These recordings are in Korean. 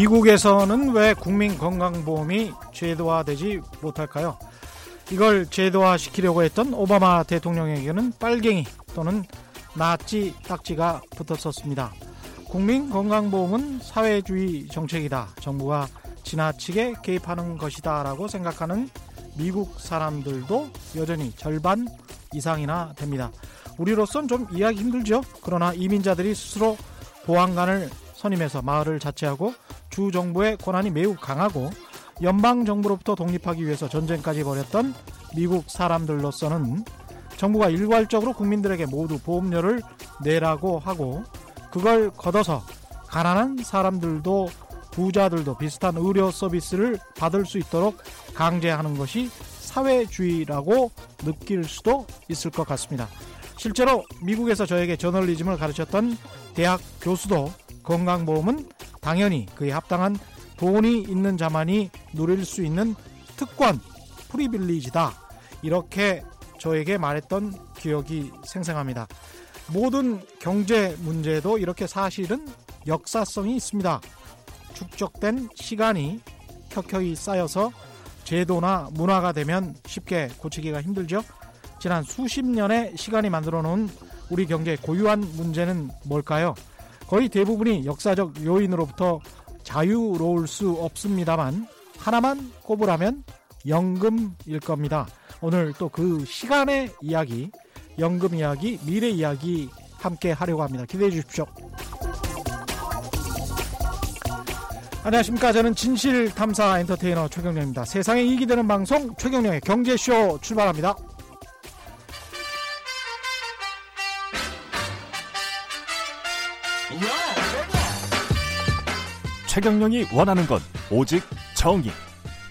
미국에서는 왜 국민 건강보험이 제도화되지 못할까요? 이걸 제도화시키려고 했던 오바마 대통령에게는 빨갱이 또는 나치 딱지가 붙었었습니다. 국민 건강보험은 사회주의 정책이다. 정부가 지나치게 개입하는 것이다. 라고 생각하는 미국 사람들도 여전히 절반 이상이나 됩니다. 우리로선 좀 이해하기 힘들죠. 그러나 이민자들이 스스로 보안관을 선임해서 마을을 자체하고 주 정부의 권한이 매우 강하고 연방 정부로부터 독립하기 위해서 전쟁까지 벌였던 미국 사람들로서는 정부가 일괄적으로 국민들에게 모두 보험료를 내라고 하고 그걸 걷어서 가난한 사람들도 부자들도 비슷한 의료 서비스를 받을 수 있도록 강제하는 것이 사회주의라고 느낄 수도 있을 것 같습니다. 실제로 미국에서 저에게 저널리즘을 가르쳤던 대학 교수도 건강보험은 당연히 그에 합당한 돈이 있는 자만이 누릴 수 있는 특권, 프리빌리지다. 이렇게 저에게 말했던 기억이 생생합니다. 모든 경제 문제도 이렇게 사실은 역사성이 있습니다. 축적된 시간이 켜켜이 쌓여서 제도나 문화가 되면 쉽게 고치기가 힘들죠. 지난 수십 년의 시간이 만들어 놓은 우리 경제의 고유한 문제는 뭘까요? 거의 대부분이 역사적 요인으로부터 자유로울 수 없습니다만 하나만 꼽으라면 연금일 겁니다. 오늘 또 그 시간의 이야기, 연금 이야기, 미래 이야기 함께 하려고 합니다. 기대해 주십시오. 안녕하십니까. 저는 진실탐사 엔터테이너 최경령입니다. 세상에 이익이 되는 방송 최경령의 경제쇼 출발합니다. 최경령이 원하는 건 오직 정의.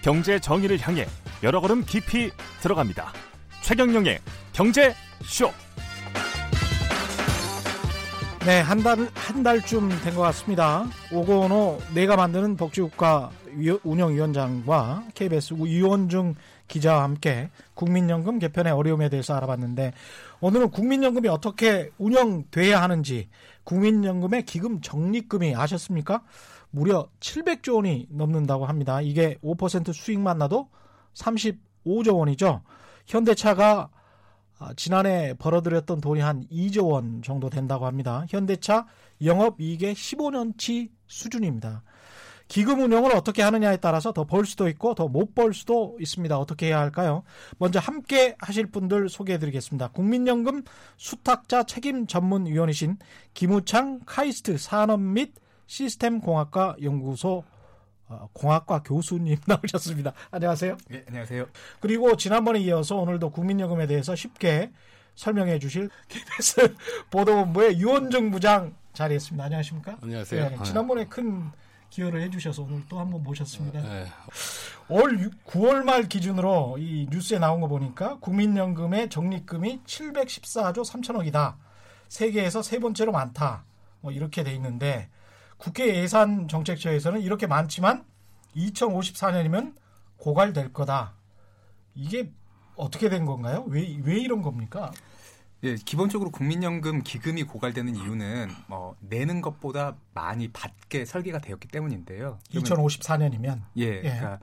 경제 정의를 향해 여러 걸음 깊이 들어갑니다. 최경령의 경제 쇼. 네, 한 달, 한 달쯤 된 것 같습니다. 오고노 내가 만드는 복지국가 운영위원장과 KBS 이원중 기자와 함께 국민연금 개편의 어려움에 대해서 알아봤는데 오늘은 국민연금이 어떻게 운영돼야 하는지 국민연금의 기금 적립금이 아셨습니까? 무려 700조 원이 넘는다고 합니다. 이게 5% 수익만 나도 35조 원이죠. 현대차가 아, 지난해 벌어들였던 돈이 한 2조 원 정도 된다고 합니다. 현대차 영업 이익의 15년치 수준입니다. 기금 운영을 어떻게 하느냐에 따라서 더 벌 수도 있고 더 못 벌 수도 있습니다. 어떻게 해야 할까요? 먼저 함께 하실 분들 소개해 드리겠습니다. 국민연금 수탁자 책임 전문위원이신 김우창 카이스트 산업 및 시스템 공학과 연구소 어, 공학과 교수님 나오셨습니다. 안녕하세요. 네, 안녕하세요. 그리고 지난번에 이어서 오늘도 국민연금에 대해서 쉽게 설명해 주실 KBS 보도본부의 유원정 부장 자리했습니다. 안녕하십니까? 안녕하세요. 네, 지난번에 큰 기여를 해주셔서 오늘 또 한번 모셨습니다. 네. 올 9월 말 기준으로 이 뉴스에 나온 거 보니까 국민연금의 적립금이 714조 3천억이다. 세계에서 세 번째로 많다. 뭐 이렇게 돼 있는데 국회 예산 정책처에서는 이렇게 많지만 2054년이면 고갈될 거다. 이게 어떻게 된 건가요? 왜, 왜 이런 겁니까? 예, 기본적으로 국민연금 기금이 고갈되는 이유는 뭐 내는 것보다 많이 받게 설계가 되었기 때문인데요. 2054년이면 예, 예. 그러니까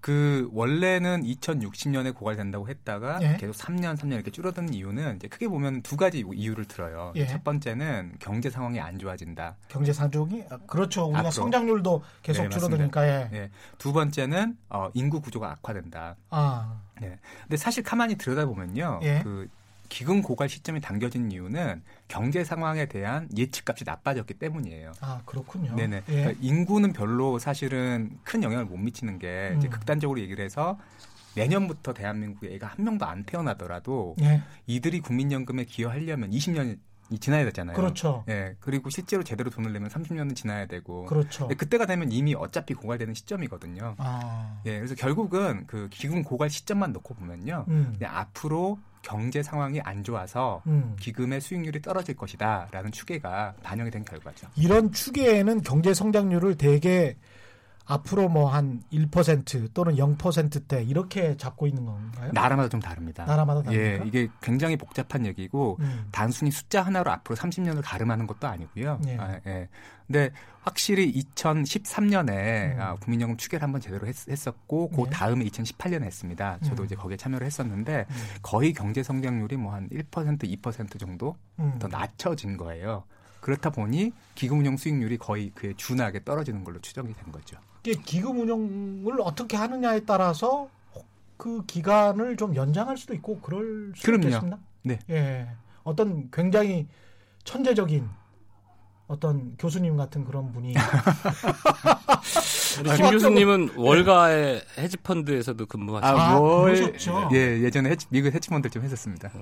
그 원래는 2060년에 고갈된다고 했다가 예. 계속 3년, 3년 이렇게 줄어드는 이유는 이제 크게 보면 두 가지 이유를 들어요. 예. 첫 번째는 경제 상황이 안 좋아진다. 경제 상황이 아, 그렇죠. 우리가 앞으로. 성장률도 계속 네, 줄어드니까 예. 예. 두 번째는 어, 인구 구조가 악화된다. 아, 네. 근데 사실 가만히 들여다보면요. 예. 그 기금 고갈 시점이 당겨진 이유는 경제 상황에 대한 예측값이 나빠졌기 때문이에요. 아 그렇군요. 네네. 예. 그러니까 인구는 별로 사실은 큰 영향을 못 미치는 게 이제 음. 극단적으로 얘기를 해서 내년부터 대한민국에 애가 한 명도 안 태어나더라도 예. 이들이 국민연금에 기여하려면 20년 이 지나야 되잖아요. 그렇죠. 예. 그리고 실제로 제대로 돈을 내면 30년은 지나야 되고. 그렇죠. 근데 그때가 되면 이미 어차피 고갈되는 시점이거든요. 아, 예. 그래서 결국은 그 기금 고갈 시점만 놓고 보면요. 음, 그냥 앞으로 경제 상황이 안 좋아서 음. 기금의 수익률이 떨어질 것이다라는 추계가 반영이 된 결과죠. 이런 추계에는 경제 성장률을 대개 앞으로 뭐 한 1% 또는 0%대 이렇게 잡고 있는 건가요? 나라마다 좀 다릅니다. 나라마다 다릅니까? 예, 이게 굉장히 복잡한 얘기고 음. 단순히 숫자 하나로 앞으로 30년을 가름하는 것도 아니고요. 예. 아, 예. 근데 확실히 2013년에 음. 아, 국민연금 추계를 한번 제대로 했, 었고그 예. 다음에 2018년에 했습니다. 저도 음. 이제 거기에 참여를 했었는데 음. 거의 경제 성장률이 뭐 한 1% 2% 정도 음. 더 낮춰진 거예요. 그렇다 보니 기금 운용 수익률이 거의 그에 준하게 떨어지는 걸로 추정이 된 거죠. 이게 기금 운용을 어떻게 하느냐에 따라서 그 기간을 좀 연장할 수도 있고 그럴 수 그럼요. 있겠습니다. 네. 예. 어떤 굉장히 천재적인 어떤 교수님 같은 그런 분이 우리 김 교수님은 월가의 헤지펀드에서도 근무하시고 아, 뭘- 그러셨죠? 예, 예전에 해치, 미국 해치펀드 좀 했었습니다. 아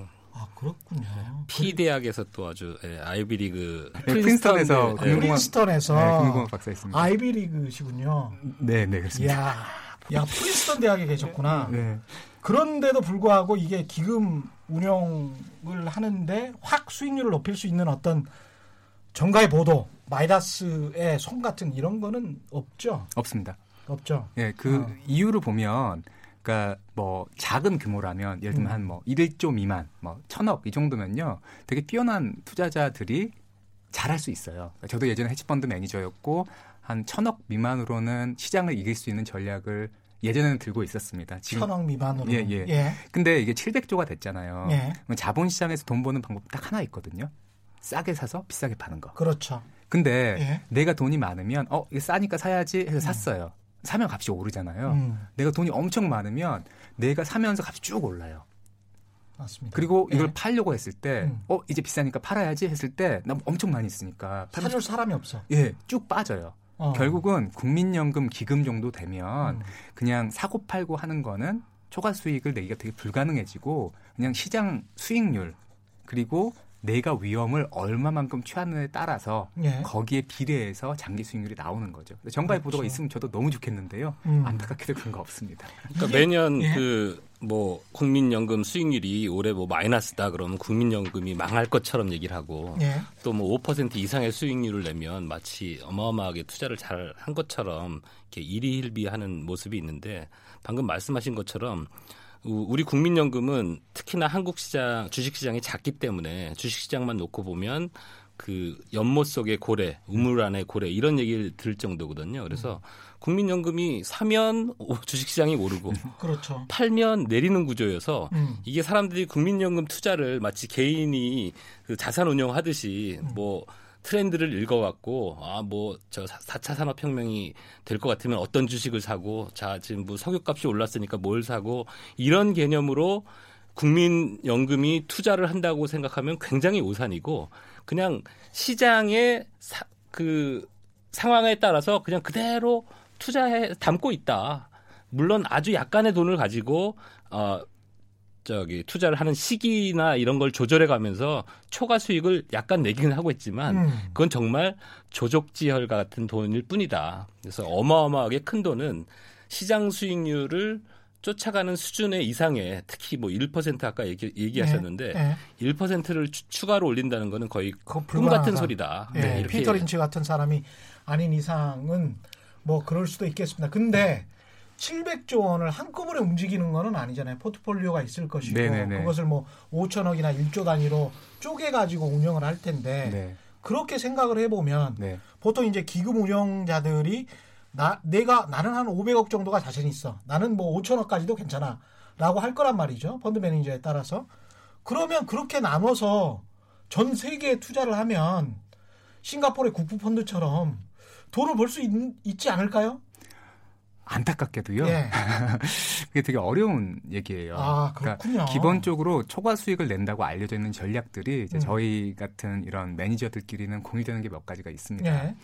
그렇군요. P 대학에서 또 아주 예, 아이비리그 네, 프린스턴에서 예, 프린스턴에서 네, 금융공학 박사했습니다. 아이비리그시군요. 네, 네, 그렇습니다. 이야, 야 프린스턴 대학에 계셨구나. 네. 그런데도 불구하고 이게 기금 운용을 하는데 확 수익률을 높일 수 있는 어떤 정가의 보도, 마이다스의 손 같은 이런 거는 없죠. 없습니다. 없죠. 예, 그 어. 이유를 보면 그러니까 뭐 작은 규모라면 예를 들면 음. 한뭐 1조 미만, 뭐 천억 이 정도면요. 되게 뛰어난 투자자들이 잘할 수 있어요. 저도 예전에 헤지펀드 매니저였고 한 천억 미만으로는 시장을 이길 수 있는 전략을 예전에는 들고 있었습니다. 지금 천억 미만으로. 예, 예. 예. 근데 이게 700조가 됐잖아요. 예. 그럼 자본 시장에서 돈 버는 방법 딱 하나 있거든요. 싸게 사서 비싸게 파는 거. 그렇죠. 근데 예. 내가 돈이 많으면 어 이게 싸니까 사야지 해서 샀어요. 사면 값이 오르잖아요. 음, 내가 돈이 엄청 많으면 내가 사면서 값이 쭉 올라요. 맞습니다. 그리고 이걸 예. 팔려고 했을 때, 음. 어 이제 비싸니까 팔아야지 했을 때, 나 엄청 많이 있으니까 팔면 사줄 사람이 없어. 예, 쭉 빠져요. 어. 결국은 국민연금 기금 정도 되면 음. 그냥 사고 팔고 하는 거는 초과 수익을 내기가 되게 불가능해지고 그냥 시장 수익률 그리고 내가 위험을 얼마만큼 취하느냐에 따라서 예. 거기에 비례해서 장기 수익률이 나오는 거죠. 정가의 보도가 그렇죠. 있으면 저도 너무 좋겠는데요. 음. 안타깝게도 그런 거 없습니다. 그러니까 매년 예. 그뭐 국민연금 수익률이 올해 뭐 마이너스다 그러면 국민연금이 망할 것처럼 얘기를 하고 예. 또뭐 5% 이상의 수익률을 내면 마치 어마어마하게 투자를 잘 한 것처럼 이렇게 일희일비하는 모습이 있는데 방금 말씀하신 것처럼 우- 우리 국민연금은 특히나 한국 시장 주식 시장이 작기 때문에 주식 시장만 놓고 보면 그 연못 속의 고래, 우물 안의 고래 이런 얘기를 들을 정도거든요. 그래서 국민연금이 사면 오- 주식 시장이 오르고 그렇죠. 팔면 내리는 구조여서 음. 이게 사람들이 국민연금 투자를 마치 개인이 그 자산 운용하듯이 뭐 트렌드를 읽어갖고 아 뭐 저 4차 산업혁명이 될 것 같으면 어떤 주식을 사고 자 지금 뭐 석유값이 올랐으니까 뭘 사고 이런 개념으로 국민연금이 투자를 한다고 생각하면 굉장히 오산이고 그냥 시장의 사, 그 상황에 따라서 그냥 그대로 투자해 담고 있다. 물론 아주 약간의 돈을 가지고 어 저기 투자를 하는 시기나 이런 걸 조절해 가면서 초과 수익을 약간 내기는 하고 있지만 음. 그건 정말 조족지혈 같은 돈일 뿐이다. 그래서 어마어마하게 큰 돈은 시장 수익률을 쫓아가는 수준의 이상의 특히 뭐 1% 아까 얘기, 얘기하셨는데 예. 1%를 추가로 올린다는 거는 거의 꿈 같은. 소리다. 예, 네, 이렇게 피터 린치 같은 사람이 아닌 이상은 뭐 그럴 수도 있겠습니다. 근데 700조 원을 한꺼번에 움직이는 거는 아니잖아요. 포트폴리오가 있을 것이고 네네네. 그것을 뭐 5천억이나 1조 단위로 쪼개 가지고 운영을 할 텐데 네. 그렇게 생각을 해보면 네. 보통 이제 기금 운영자들이 나 내가 나는 한 500억 정도가 자신 있어. 나는 뭐 5천억까지도 괜찮아라고 할 거란 말이죠. 펀드 매니저에 따라서. 그러면 그렇게 나눠서 전 세계에 투자를 하면 싱가포르의 국부 펀드처럼 돈을 벌 수 있지 않을까요? 안타깝게도요. 예. 그게 되게 어려운 얘기예요. 아, 그렇군요. 그러니까 기본적으로 초과 수익을 낸다고 알려져 있는 전략들이 이제 음. 저희 같은 이런 매니저들끼리는 공유되는 게 몇 가지가 있습니다. 예.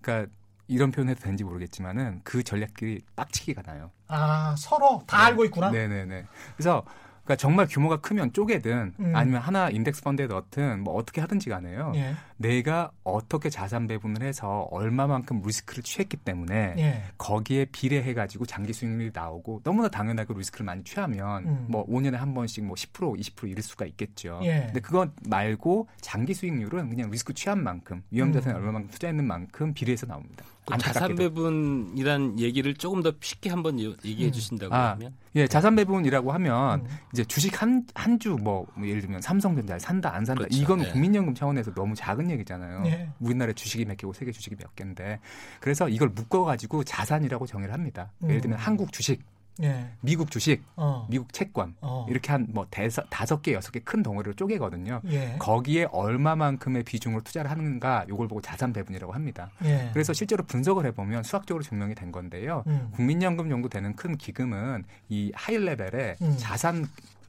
그러니까 이런 표현해도 되는지 모르겠지만은 그 전략들이 빡치기가 나요. 아, 서로 다 알고 있구나. 네네네. 그래서 그러니까 정말 규모가 크면 쪼개든 음. 아니면 하나 인덱스 펀드에 넣든 뭐 어떻게 하든지 간에요. 예. 내가 어떻게 자산 배분을 해서 얼마만큼 리스크를 취했기 때문에 예. 거기에 비례해 가지고 장기 수익률이 나오고 너무나 당연하게 리스크를 많이 취하면 음. 뭐 5년에 한 번씩 뭐 10% 20% 이럴 수가 있겠죠. 예. 근데 그거 말고 장기 수익률은 그냥 리스크 취한 만큼 위험 자산에 음. 얼마만큼 투자했는 만큼 비례해서 나옵니다. 그 안타깝게도. 자산 배분이란 얘기를 조금 더 쉽게 한번 요- 얘기해 음. 주신다고 아, 하면 예, 자산 배분이라고 하면 음. 이제 주식 한 한 주 뭐 예를 들면 삼성전자를 산다 안 산다 그렇죠. 이거는 네. 국민연금 차원에서 너무 작은 얘기잖아요. 예. 우리나라에 주식이 몇 개고 세계 주식이 몇 개인데 그래서 이걸 묶어 가지고 자산이라고 정의를 합니다. 예를 들면 음. 한국 주식, 예. 미국 주식, 어. 미국 채권 어. 이렇게 한 뭐 다섯 개 여섯 개 큰 덩어리로 쪼개거든요. 예. 거기에 얼마만큼의 비중으로 투자를 하는가 요걸 보고 자산 배분이라고 합니다. 예. 그래서 실제로 분석을 해보면 수학적으로 증명이 된 건데요. 음. 국민연금 정도 되는 큰 기금은 이 high level의 음. 자산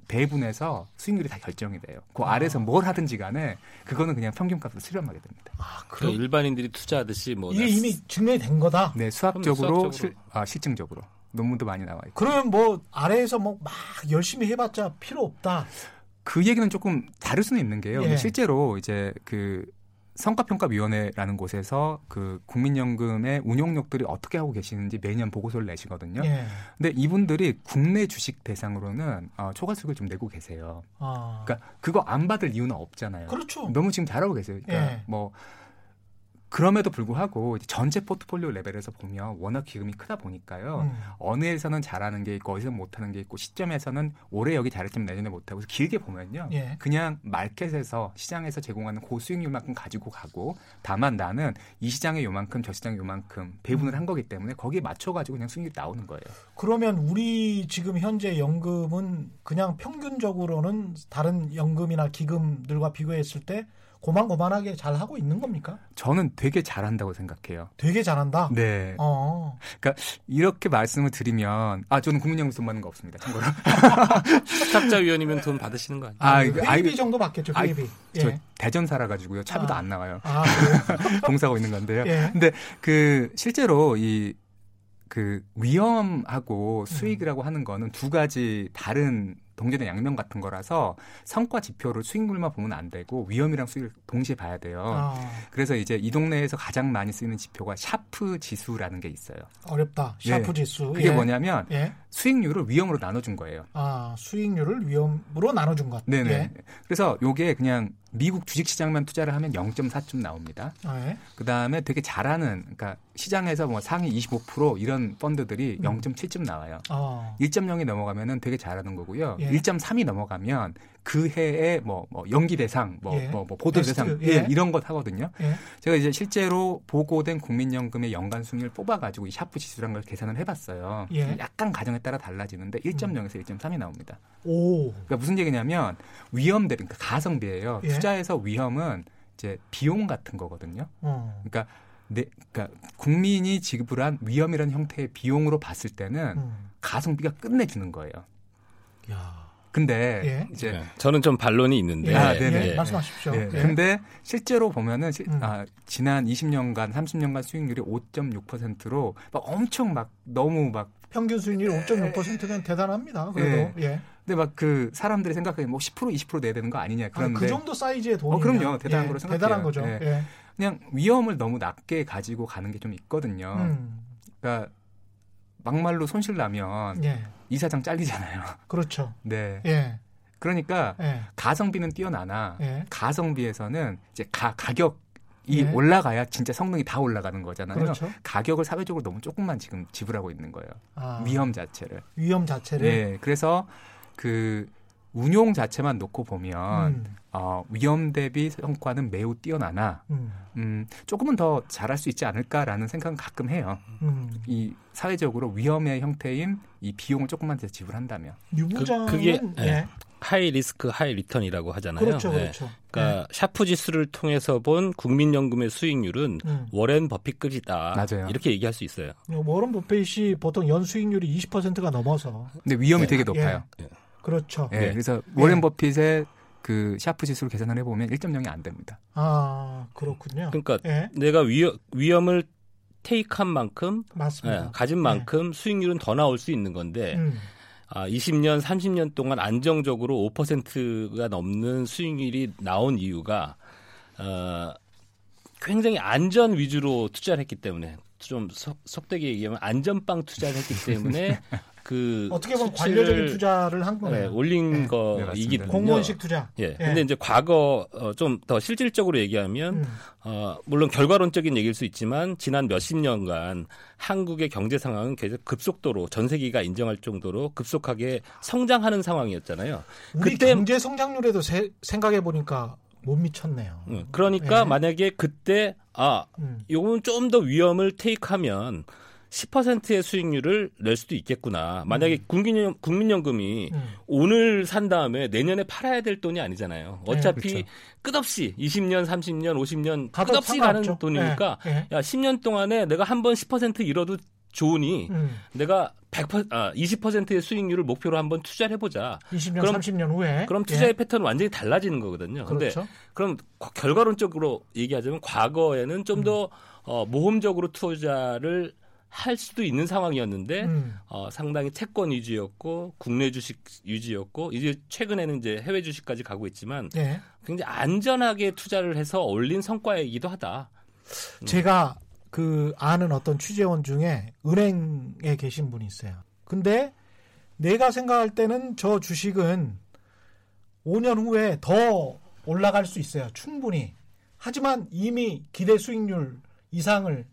배분에서 수익률이 다 결정이 돼요. 그 아. 아래서 뭘 하든지 간에 그거는 그냥 평균값으로 수렴하게 됩니다. 아, 그 그럼 일반인들이 투자하듯이 뭐 이게 나- 이미 증명이 된 거다. 네, 수학적으로, 수학적으로. 실, 아, 실증적으로 논문도 많이 나와 있고. 그러면 뭐 아래에서 뭐 막 열심히 해봤자 필요 없다. 그 얘기는 조금 다를 수는 있는 게요. 예. 실제로 이제 그 성과평가위원회라는 곳에서 그 국민연금의 운용력들이 어떻게 하고 계시는지 매년 보고서를 내시거든요. 예. 근데 이분들이 국내 주식 대상으로는 어, 초과 수익을 좀 내고 계세요. 아. 그러니까 그거 안 받을 이유는 없잖아요. 그렇죠. 너무 지금 잘하고 계세요. 그러니까 예. 뭐 그럼에도 불구하고 전체 포트폴리오 레벨에서 보면 워낙 기금이 크다 보니까요. 음. 어느 에서는 잘하는 게 있고 어디서 못하는 게 있고 시점에서는 올해 여기 잘했지만 내년에 못하고 그래서 길게 보면요. 예. 그냥 마켓에서 시장에서 제공하는 고수익률만큼 가지고 가고 다만 나는 이 시장에 요만큼 저 시장에 요만큼 배분을 음. 한 거기 때문에 거기에 맞춰가지고 그냥 수익률이 나오는 거예요. 그러면 우리 지금 현재 연금은 그냥 평균적으로는 다른 연금이나 기금들과 비교했을 때 고만고만하게 잘 하고 있는 겁니까? 저는 되게 잘한다고 생각해요. 되게 잘한다. 네. 어. 이렇게 말씀을 드리면 아 저는 국민연금 돈 받는 거 없습니다. 참고로. 투탁자위원이면 돈 받으시는 거 아니에요? 아, 이거- 회의비 아이- 정도 받겠죠. 아이, 회의비. 저 예. 대전 살아가지고요. 차비도 아. 안 나와요. 아, 그래요? 봉사하고 있는 건데요. 예. 근데 그 실제로 이그 위험하고 수익이라고 하는 거는 두 가지 다른 동전의 양면 같은 거라서 성과 지표를 수익률만 보면 안 되고 위험이랑 수익을 동시에 봐야 돼요. 아, 그래서 이제 이 동네에서 가장 많이 쓰이는 지표가 샤프 지수라는 게 있어요. 어렵다. 샤프 예. 지수. 그게 예. 뭐냐면 예. 수익률을 위험으로 나눠준 거예요. 아, 수익률을 위험으로 나눠준 것. 네네. 예. 그래서 요게 그냥 미국 주식 시장만 투자를 하면 0.4점 나옵니다. 아, 예. 그 다음에 되게 잘하는, 그러니까 시장에서 뭐 상위 25% 이런 펀드들이 음. 0.7점 나와요. 아, 1.0이 넘어가면은 되게 잘하는 거고요. 예. 1.3이 넘어가면 그 해에 뭐, 뭐 연기 대상, 뭐, 예. 뭐, 뭐 보도 베스트, 대상, 예. 예, 이런 것 하거든요. 예. 제가 이제 실제로 보고된 국민연금의 연간 수익률 뽑아가지고 이 샤프 지수라는 걸 계산을 해봤어요. 예. 약간 가정에 따라 달라지는데 1.0에서 1.3이 나옵니다. 오. 그러니까 무슨 얘기냐면 위험 대비, 그러니까 가성비예요. 예. 투자에서 위험은 이제 비용 같은 거거든요. 어. 그러니까 내, 그러니까 국민이 지불한 위험이라는 형태의 비용으로 봤을 때는 음. 가성비가 끝내주는 거예요. 야. 근데 예. 이제 네. 저는 좀 반론이 있는데 예. 아, 네네. 예. 말씀하십시오. 예, 예. 근데 실제로 보면은 시- 음. 아, 지난 20년간, 30년간 수익률이 5.6%로 막 엄청 막 너무 막 평균 수익률 5.6%면 대단합니다. 그래도 예. 근데 막 그 사람들이 생각하기에 뭐 10% 20% 내야 되는 거 아니냐 아니, 그런데 그 정도 사이즈의 돈이 어, 그럼요. 대단한 거로 생각해요. 대단한 거죠. 예. 예. 그냥 위험을 너무 낮게 가지고 가는 게 좀 있거든요. 음. 그러니까 막말로 손실 나면 예. 이사장 잘리잖아요. 그렇죠. 네. 예. 그러니까 예. 가성비는 뛰어나나 예. 가성비에서는 이제 가, 가격이 예. 올라가야 진짜 성능이 다 올라가는 거잖아요. 그렇죠. 가격을 사회적으로 너무 조금만 지금 지불하고 있는 거예요. 아, 위험 자체를. 위험 자체를 네. 그래서 그 운용 자체만 놓고 보면 음. 어, 위험 대비 성과는 매우 뛰어나나 음. 음, 조금은 더 잘할 수 있지 않을까라는 생각은 가끔 해요. 음. 이 사회적으로 위험의 형태인 이 비용을 조금만 더 지불한다면. 유 부장은 그게- 예. 예. high risk high return이라고 하잖아요. 그렇죠, 예. 그렇죠. 그러니까 샤프 지수를 통해서 본 국민연금의 수익률은 음. 워렌 버핏급이다. 맞아요. 이렇게 얘기할 수 있어요. 워런 버핏이 보통 연 수익률이 20%가 넘어서 근데 위험이 네. 되게 높아요. 그렇죠. 예, 네. 그래서 워렌 버핏의 그 샤프 지수를 계산을 해보면 1.0이 안 됩니다. 아 그렇군요. 그러니까 예, 내가 위험, 위험을 take한 만큼 맞습니다. 예, 가진 만큼 수익률은 더 나올 수 있는 건데 음. 아, 20년, 30년 동안 안정적으로 5%가 넘는 수익률이 나온 이유가 어, 굉장히 안전 위주로 투자를 했기 때문에 좀 속, 속되게 얘기하면 안전빵 투자를 했기 때문에 그 어떻게 보면 관료적인 투자를 한 네, 거네요. 올린 네, 거이기. 때문에 공무원식 투자. 예. 근데 이제 과거 어, 좀 더 실질적으로 얘기하면 음. 어, 물론 결과론적인 얘기일 수 있지만 지난 몇십 년간 한국의 경제 상황은 계속 급속도로 전 세계가 인정할 정도로 급속하게 성장하는 상황이었잖아요. 우리 그때- 경제 성장률에도 생각해 보니까 못 미쳤네요. 음, 그러니까 예. 만약에 그때 아 음. 요거는 좀더 위험을 테이크하면 10%의 수익률을 낼 수도 있겠구나. 만약에 국민연, 국민연금이 음. 오늘 산 다음에 내년에 팔아야 될 돈이 아니잖아요. 어차피 그렇죠. 끝없이 20년, 30년, 50년 가도 끝없이. 가는 돈이니까 예, 예. 야 10년 동안에 내가 한 번 10% 잃어도 좋으니 음. 내가 100% 아, 20%의 수익률을 목표로 한번 투자를 해보자. 20년, 그럼- 30년 후에 그럼 예. 투자의 패턴은 완전히 달라지는 거거든요. 근데 그렇죠. 그럼 과- 결과론적으로 얘기하자면 과거에는 좀더 어, 모험적으로 투자를 할 수도 있는 상황이었는데 음. 어, 상당히 채권 위주였고 국내 주식 위주였고 이제 최근에는 이제 해외 주식까지 가고 있지만 예. 굉장히 안전하게 투자를 해서 올린 성과이기도 하다. 음. 제가 그 아는 어떤 취재원 중에 은행에 계신 분이 있어요. 근데 내가 생각할 때는 저 주식은 5년 후에 더 올라갈 수 있어요. 충분히. 하지만 이미 기대 수익률 이상을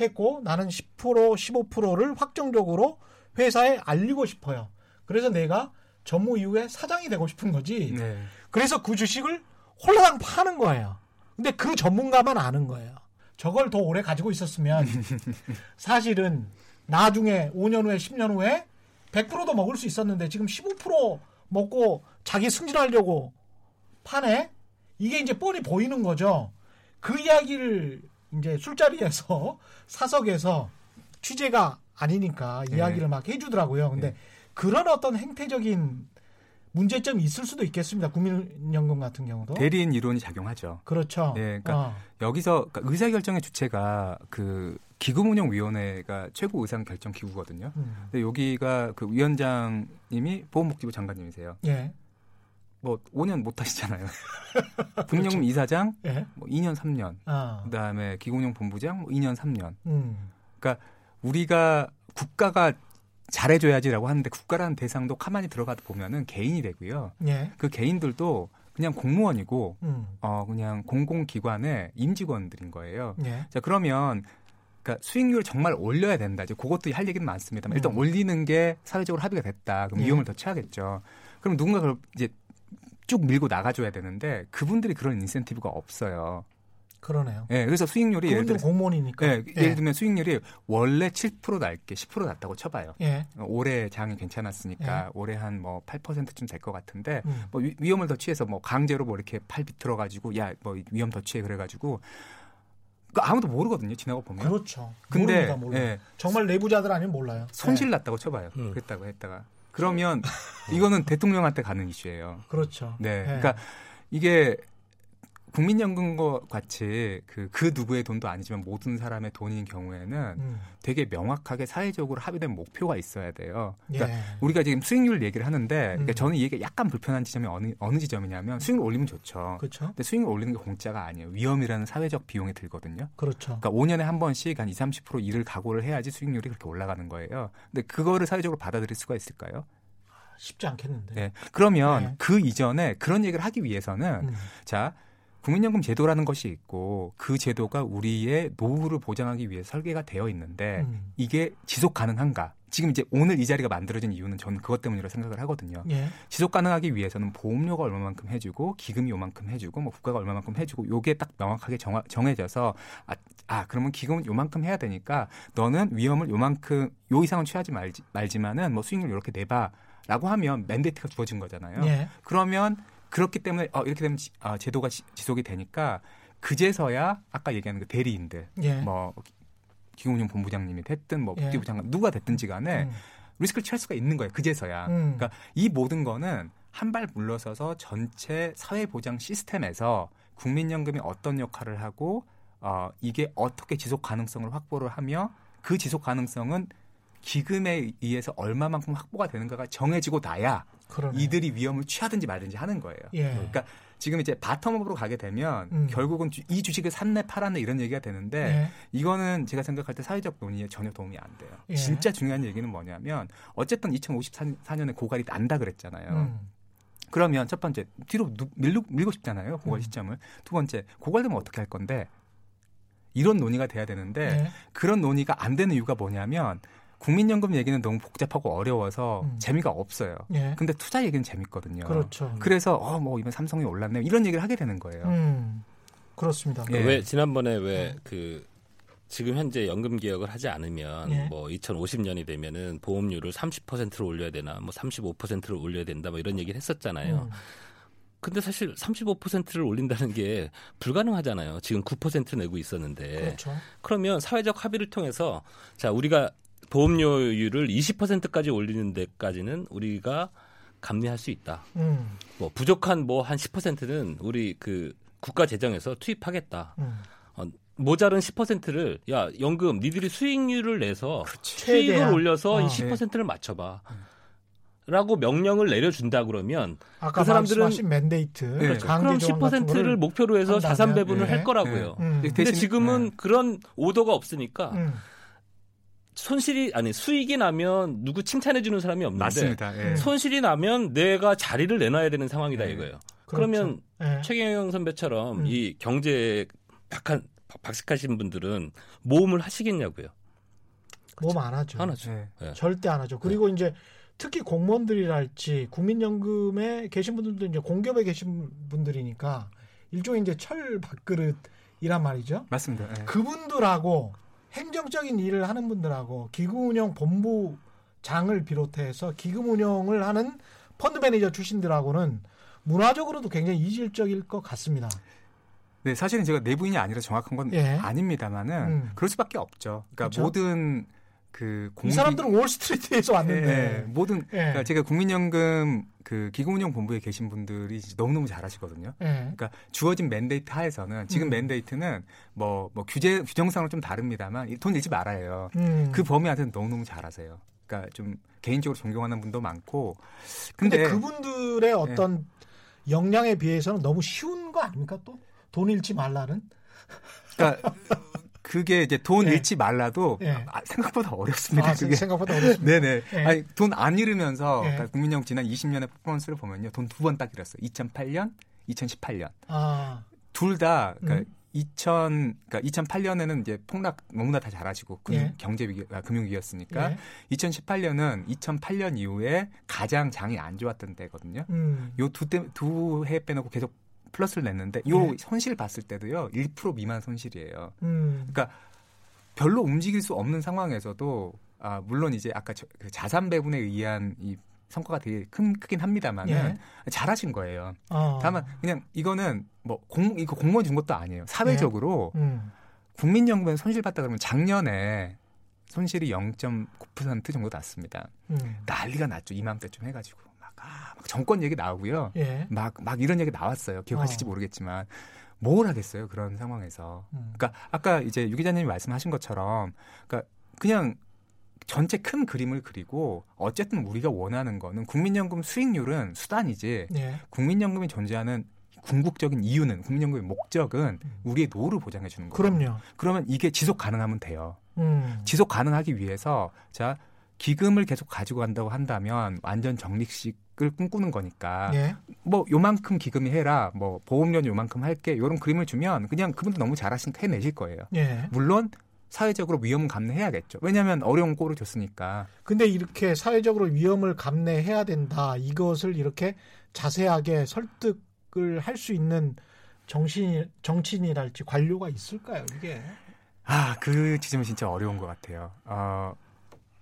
했고 나는 10% 15%를 확정적으로 회사에 알리고 싶어요. 그래서 내가 전무 이후에 사장이 되고 싶은 거지. 네. 그래서 그 주식을 홀라당 파는 거예요. 근데 그 전문가만 아는 거예요. 저걸 더 오래 가지고 있었으면 사실은 나중에 5년 후에 10년 후에 100%도 먹을 수 있었는데 지금 15% 먹고 자기 승진하려고 파네? 이게 이제 뻔히 보이는 거죠. 그 이야기를 이제 술자리에서 사석에서 취재가 아니니까 네. 이야기를 막 해주더라고요. 근데 그런 어떤 행태적인 문제점이 있을 수도 있겠습니다. 국민연금 같은 경우도. 대리인 이론이 작용하죠. 그렇죠. 네, 그러니까 어. 여기서 그러니까 의사결정의 주체가 그 기금운용위원회가 최고 의사결정 기구거든요. 음. 근데 여기가 그 위원장님이 보건복지부 장관님이세요. 예. 뭐 5년 못 하시잖아요. 국민연금 이사장 예. 뭐 2년 3년. 아. 그다음에 기금운용 본부장 뭐 2년 3년. 음. 우리가 국가가 잘해줘야지라고 하는데 국가라는 대상도 가만히 들어가다 보면은 개인이 되고요. 예. 그 개인들도 그냥 공무원이고 음. 어 그냥 공공기관의 임직원들인 거예요. 예. 자 그러면 그러니까 수익률을 정말 올려야 된다. 이제 그것도 할 얘기는 많습니다만 일단 음. 올리는 게 사회적으로 합의가 됐다. 그럼 예. 위험을 더 취하겠죠. 그럼 누군가 그걸 이제 쭉 밀고 나가줘야 되는데 그분들이 그런 인센티브가 없어요. 그러네요. 예, 그래서 수익률이 예를 그분들 들어 공무원이니까. 예, 예 를 들면 수익률이 원래 7% 낮게 10% 낮다고 쳐봐요. 예. 올해 장이 괜찮았으니까 올해 한 뭐 8%쯤 될 것 같은데 음. 뭐 위, 위험을 더 취해서 뭐 강제로 뭐 이렇게 팔 비틀어 가지고 야 뭐 위험 더 취해 그래 가지고 그 아무도 모르거든요 지나고 보면 그렇죠. 근데 모릅니다, 몰라요. 예, 정말 내부자들 아니면 몰라요. 손실 예. 났다고 쳐봐요 음. 그랬다고 했다가 그러면 이거는 대통령한테 가는 이슈예요 그렇죠. 네 예. 그러니까 이게 국민연금과 같이 그, 그 누구의 돈도 아니지만 모든 사람의 돈인 경우에는 음. 되게 명확하게 사회적으로 합의된 목표가 있어야 돼요. 그러니까 예. 우리가 지금 수익률 얘기를 하는데 그러니까 음. 저는 이 얘기가 약간 불편한 지점이 어느 어느 지점이냐면 수익률 올리면 좋죠. 그렇죠. 근데 수익률 올리는 게 공짜가 아니에요. 위험이라는 사회적 비용이 들거든요. 그렇죠. 그러니까 5년에 한 번씩 한 2, 30% 일을 각오를 해야지 수익률이 그렇게 올라가는 거예요. 근데 그거를 사회적으로 받아들일 수가 있을까요? 쉽지 않겠는데. 네. 그러면 네. 그 이전에 그런 얘기를 하기 위해서는 음. 자 국민연금 제도라는 것이 있고 그 제도가 우리의 노후를 보장하기 위해 설계가 되어 있는데 음. 이게 지속 가능한가? 지금 이제 오늘 이 자리가 만들어진 이유는 저는 그것 때문이라고 생각을 하거든요. 예. 지속 가능하기 위해서는 보험료가 얼마만큼 해주고 기금이 요만큼 해주고 뭐 국가가 얼마만큼 해주고 요게 딱 명확하게 정하, 정해져서 아, 아 그러면 기금은 요만큼 해야 되니까 너는 위험을 요만큼 요 이상은 취하지 말지, 말지만은 뭐 수익률 이렇게 내봐 라고 하면 맨데이트가 주어진 거잖아요. 예. 그러면 그렇기 때문에 어, 이렇게 되면 지, 아, 제도가 지, 지속이 되니까 그제서야 아까 얘기하는 그 대리인들 예. 뭐 기금운용 본부장님이 됐든 뭐 예. 복지부 장관 누가 됐든지 간에 음. 리스크를 취할 수가 있는 거예요. 그제서야. 음. 그러니까 이 모든 거는 한 발 물러서서 전체 사회보장 시스템에서 국민연금이 어떤 역할을 하고 어, 이게 어떻게 지속 가능성을 확보를 하며 그 지속 가능성은 기금에 의해서 얼마만큼 확보가 되는가가 정해지고 나야 그러네. 이들이 위험을 취하든지 말든지 하는 거예요. 예. 그러니까 지금 이제 바텀업으로 가게 되면 음. 결국은 주- 이 주식을 샀네 팔았네 이런 얘기가 되는데 예. 이거는 제가 생각할 때 사회적 논의에 전혀 도움이 안 돼요. 예. 진짜 중요한 얘기는 뭐냐면 어쨌든 2054년에 고갈이 난다 그랬잖아요. 음. 그러면 첫 번째 뒤로 누- 밀고, 밀고 싶잖아요. 고갈 음. 시점을. 두 번째 고갈되면 어떻게 할 건데 이런 논의가 돼야 되는데 예. 그런 논의가 안 되는 이유가 뭐냐면 국민연금 얘기는 너무 복잡하고 어려워서 음. 재미가 없어요. 예. 근데 투자 얘기는 재밌거든요. 그렇죠. 그래서 어 뭐 이번 삼성이 올랐네 이런 얘기를 하게 되는 거예요. 음. 그렇습니다. 예. 왜 지난번에 왜그 지금 현재 연금 개혁을 하지 않으면 예. 뭐 2050년이 되면은 보험료를 30%를 올려야 되나 뭐 35%를 올려야 된다 뭐 이런 얘기를 했었잖아요. 음. 근데 사실 35%를 올린다는 게 불가능하잖아요. 지금 9% 내고 있었는데. 그렇죠. 그러면 사회적 합의를 통해서 자 우리가 보험료율을 20%까지 올리는 데까지는 우리가 감내할 수 있다. 음. 뭐 부족한 뭐 한 10%는 우리 그 국가 재정에서 투입하겠다. 음. 어, 모자른 10%를 야 연금 니들이 수익률을 내서 수익을 최대한. 올려서 어. 이 10%를 맞춰봐. 라고 명령을 내려준다 그러면 아까 그 사람들은- 맨데이트 네. 그 강제 그럼 조항 같은 10%를 거를 목표로 해서 한다면, 자산 배분을 예. 할 거라고요. 음. 네. 근데 대신- 지금은 네. 그런 오더가 없으니까 음. 손실이 아니 수익이 나면 누구 칭찬해 주는 사람이 없는데 맞습니다. 예. 음. 손실이 나면 내가 자리를 내놔야 되는 상황이다 네. 이거예요. 그렇죠. 그러면 예. 최경영 선배처럼 음. 이 경제 박한 박식하신 분들은 모험을 하시겠냐고요. 몸안 하죠. 안 하죠. 예. 예. 절대 안 하죠. 그리고 이제 특히 공무원들이랄지 국민연금에 계신 분들도 이제 공기업에 계신 분들이니까 일종의 이제 철 밥그릇이란 말이죠. 맞습니다. 예. 그분들하고 행정적인 일을 하는 분들하고 기금운용 본부장을 비롯해서 기금 운용을 하는 펀드 매니저 출신들하고는 문화적으로도 굉장히 이질적일 것 같습니다. 네, 사실은 제가 내부인이 아니라 정확한 건 예. 아닙니다만은 음. 그럴 수밖에 없죠. 그러니까 그렇죠. 모든 그이 공기 사람들은 월스트리트에서 예, 왔는데 예, 모든 예. 그러니까 제가 국민연금 그 기금운용 본부에 계신 분들이 너무 너무 잘하시거든요. 예. 그러니까 주어진 맨데이트 하에서는 지금 음. 맨데이트는 뭐, 뭐 규제 규정상으로 좀 다릅니다만 돈 잃지 말아요. 음. 그 범위 안에서 너무 너무 잘하세요. 그러니까 좀 개인적으로 존경하는 분도 많고 근데, 근데, 그분들의 어떤 역량에 비해서는 너무 쉬운 거 아닙니까 또? 돈 잃지 말라는? 그러니까 그게 이제 돈 예. 잃지 말라도 예. 아, 생각보다 어렵습니다. 아, 그게 생각보다 어렵습니다. 네네. 예. 아니, 돈 안 잃으면서 예. 그러니까 국민연금 지난 20년의 퍼포먼스를 보면요. 돈 두 번 딱 잃었어요. 2008년, 2018년. 아, 둘다 그러니까 음. 2000 그러니까 2008년에는 이제 폭락 너무나 다 잘하시고 금, 예. 경제 위기 아, 금융 위기였으니까 예. 2018년은 2008년 이후에 가장 장이 안 좋았던 때거든요. 음. 요두 두 해 빼놓고 계속 플러스를 냈는데 요 예. 손실 봤을 때도요. 1% 미만 손실이에요. 음. 그러니까 별로 움직일 수 없는 상황에서도 아, 물론 이제 아까 저, 그 자산 배분에 의한 이 성과가 되게 큰 크긴 합니다만은 예. 잘하신 거예요. 어. 다만 그냥 이거는 뭐 공 이거 공무원 준 것도 아니에요. 사회적으로 음. 국민연금에 손실 봤다 그러면 작년에 손실이 0.9% 정도 났습니다. 음. 난리가 났죠. 이맘때쯤 해가지고 막, 아, 막 정권 얘기 나오고요. 예. 막 막 이런 얘기 나왔어요. 기억하실지 어. 모르겠지만 뭘 하겠어요 그런 상황에서. 음. 그러니까 아까 이제 유 기자님이 말씀하신 것처럼 그러니까 그냥 전체 큰 그림을 그리고 어쨌든 우리가 원하는 거는 국민연금 수익률은 수단이지 예. 국민연금이 존재하는 궁극적인 이유는 국민연금의 목적은 우리의 노후를 보장해 주는 거예요. 음. 그럼요. 그러면 이게 지속 가능하면 돼요. 음. 지속 가능하기 위해서 자 기금을 계속 가지고 간다고 한다면 완전 적립식을 꿈꾸는 거니까 예. 뭐 요만큼 기금이 해라 뭐 보험료 요만큼 할게 이런 그림을 주면 그냥 그분도 너무 잘하시니까 해내실 거예요. 예. 물론 사회적으로 위험은 감내해야겠죠. 왜냐하면 어려운 꼴을 줬으니까. 근데 이렇게 사회적으로 위험을 감내해야 된다. 이것을 이렇게 자세하게 설득을 할 수 있는 정신 정치인이랄지 관료가 있을까요? 이게 아, 그 지점이 진짜 어려운 것 같아요. 어,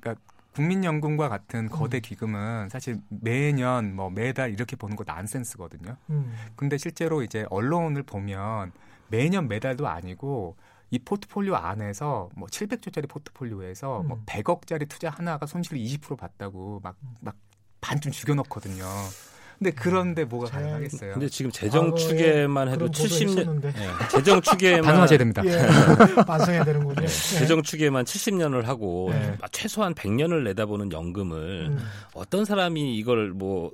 그러니까 국민연금과 같은 거대 음. 기금은 사실 매년 뭐 매달 이렇게 보는 거 난센스거든요. 음. 근데 실제로 이제 언론을 보면 매년 매달도 아니고 이 포트폴리오 안에서 뭐 700조짜리 포트폴리오에서 뭐 음. 100억짜리 투자 하나가 손실을 20% 봤다고 막 막 반쯤 죽여놓거든요. 근데 그런데 뭐가 잘- 가능하겠어요? 근데 지금 재정 추계만 해도 그런 보도가 70년 있었는데. 예, 재정 추계만 반성하셔야 됩니다. 예. 반성해야 되는군요. 예, 예. 재정 추계만 70년을 하고 네. 최소한 100년을 내다보는 연금을 음. 어떤 사람이 이걸 뭐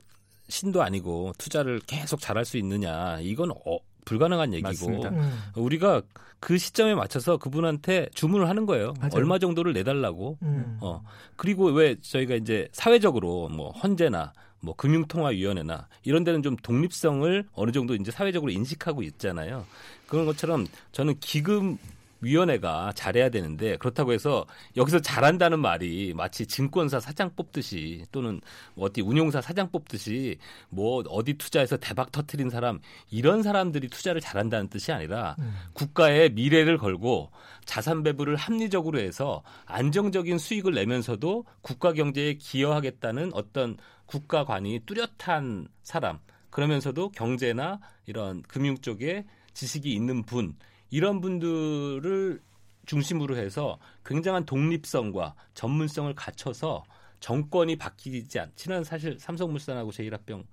신도 아니고 투자를 계속 잘할 수 있느냐 이건 어, 불가능한 얘기고 맞습니다. 음. 우리가 그 시점에 맞춰서 그분한테 주문을 하는 거예요. 맞아요. 얼마 정도를 내달라고. 음. 어 그리고 왜 저희가 이제 사회적으로 뭐 헌재나 뭐 금융통화위원회나 이런 데는 좀 독립성을 어느 정도 이제 사회적으로 인식하고 있잖아요. 그런 것처럼 저는 기금 위원회가 잘해야 되는데 그렇다고 해서 여기서 잘한다는 말이 마치 증권사 사장 뽑듯이 또는 뭐 어디 운용사 사장 뽑듯이 뭐 어디 투자해서 대박 터트린 사람 이런 사람들이 투자를 잘한다는 뜻이 아니라 음. 국가의 미래를 걸고 자산 배분을 합리적으로 해서 안정적인 수익을 내면서도 국가 경제에 기여하겠다는 어떤 국가관이 뚜렷한 사람 그러면서도 경제나 이런 금융 쪽에 지식이 있는 분 이런 분들을 중심으로 해서 굉장한 독립성과 전문성을 갖춰서 정권이 바뀌지 않. 지난 사실 삼성물산하고 제일합병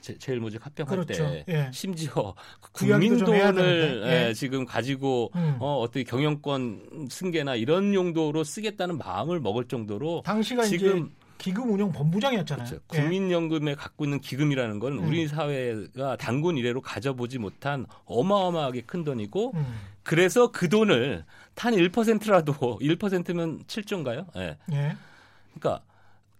제- 제일 모직 합병할 그렇죠. 때 예. 심지어 그 국민 돈을. 예. 예, 지금 가지고 음. 어, 어떻게 경영권 승계나 이런 용도로 쓰겠다는 마음을 먹을 정도로 당시가 이제 지금 기금 운용 본부장이었잖아요. 그렇죠. 예. 국민연금에 갖고 있는 기금이라는 건 음. 우리 사회가 단군 이래로 가져보지 못한 어마어마하게 큰 돈이고 음. 그래서 그 돈을 단 1%라도 1%면 7조인가요? 예. 예. 그러니까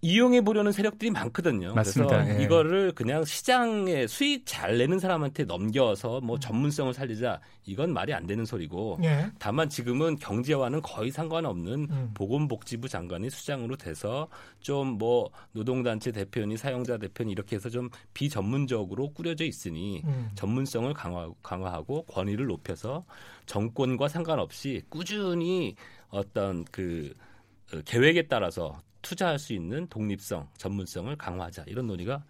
이용해 보려는 세력들이 많거든요. 맞습니다. 그래서 예. 이거를 그냥 시장에 수익 잘 내는 사람한테 넘겨서 음. 뭐 전문성을 살리자 이건 말이 안 되는 소리고 예. 다만 지금은 경제와는 거의 상관없는 음. 보건복지부 장관이 수장으로 돼서 좀 뭐 노동단체 대표니 사용자 대표니 이렇게 해서 좀 비전문적으로 꾸려져 있으니 음. 전문성을 강화, 강화하고 권위를 높여서 정권과 상관없이 꾸준히 어떤 그 어, 계획에 따라서 투자할 수 있는 독립성, 전문성을 강화하자 이런 논의가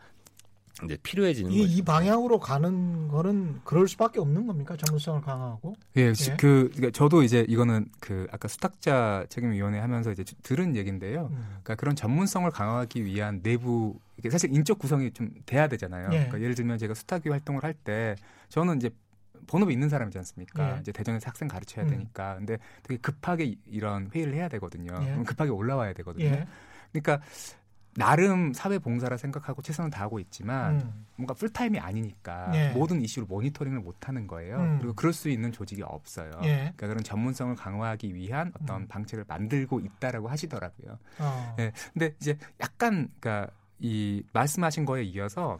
이제 필요해지는 이, 거죠. 이 방향으로 가는 거는 그럴 수밖에 없는 겁니까? 전문성을 강화하고. 예, 예. 시- 그 그러니까 저도 이제 이거는 그 아까 수탁자 책임위원회 하면서 이제 들은 얘기인데요. 음. 그러니까 그런 전문성을 강화하기 위한 내부 이게 사실 인적 구성이 좀 돼야 되잖아요. 예. 그러니까 예를 들면 제가 수탁위 활동을 할 때 저는 이제 본업이 있는 사람이지 않습니까? 예. 이제 대전에서 학생 가르쳐야 음. 되니까. 근데 되게 급하게 이- 이런 회의를 해야 되거든요. 예. 급하게 올라와야 되거든요. 예. 그러니까 나름 사회 봉사라 생각하고 최선을 다하고 있지만 음. 뭔가 풀타임이 아니니까 예. 모든 이슈를 모니터링을 못 하는 거예요. 음. 그리고 그럴 수 있는 조직이 없어요. 예. 그러니까 그런 전문성을 강화하기 위한 어떤 음. 방책을 만들고 있다라고 하시더라고요. 어. 예. 근데 이제 약간 그러니까 이 말씀하신 거에 이어서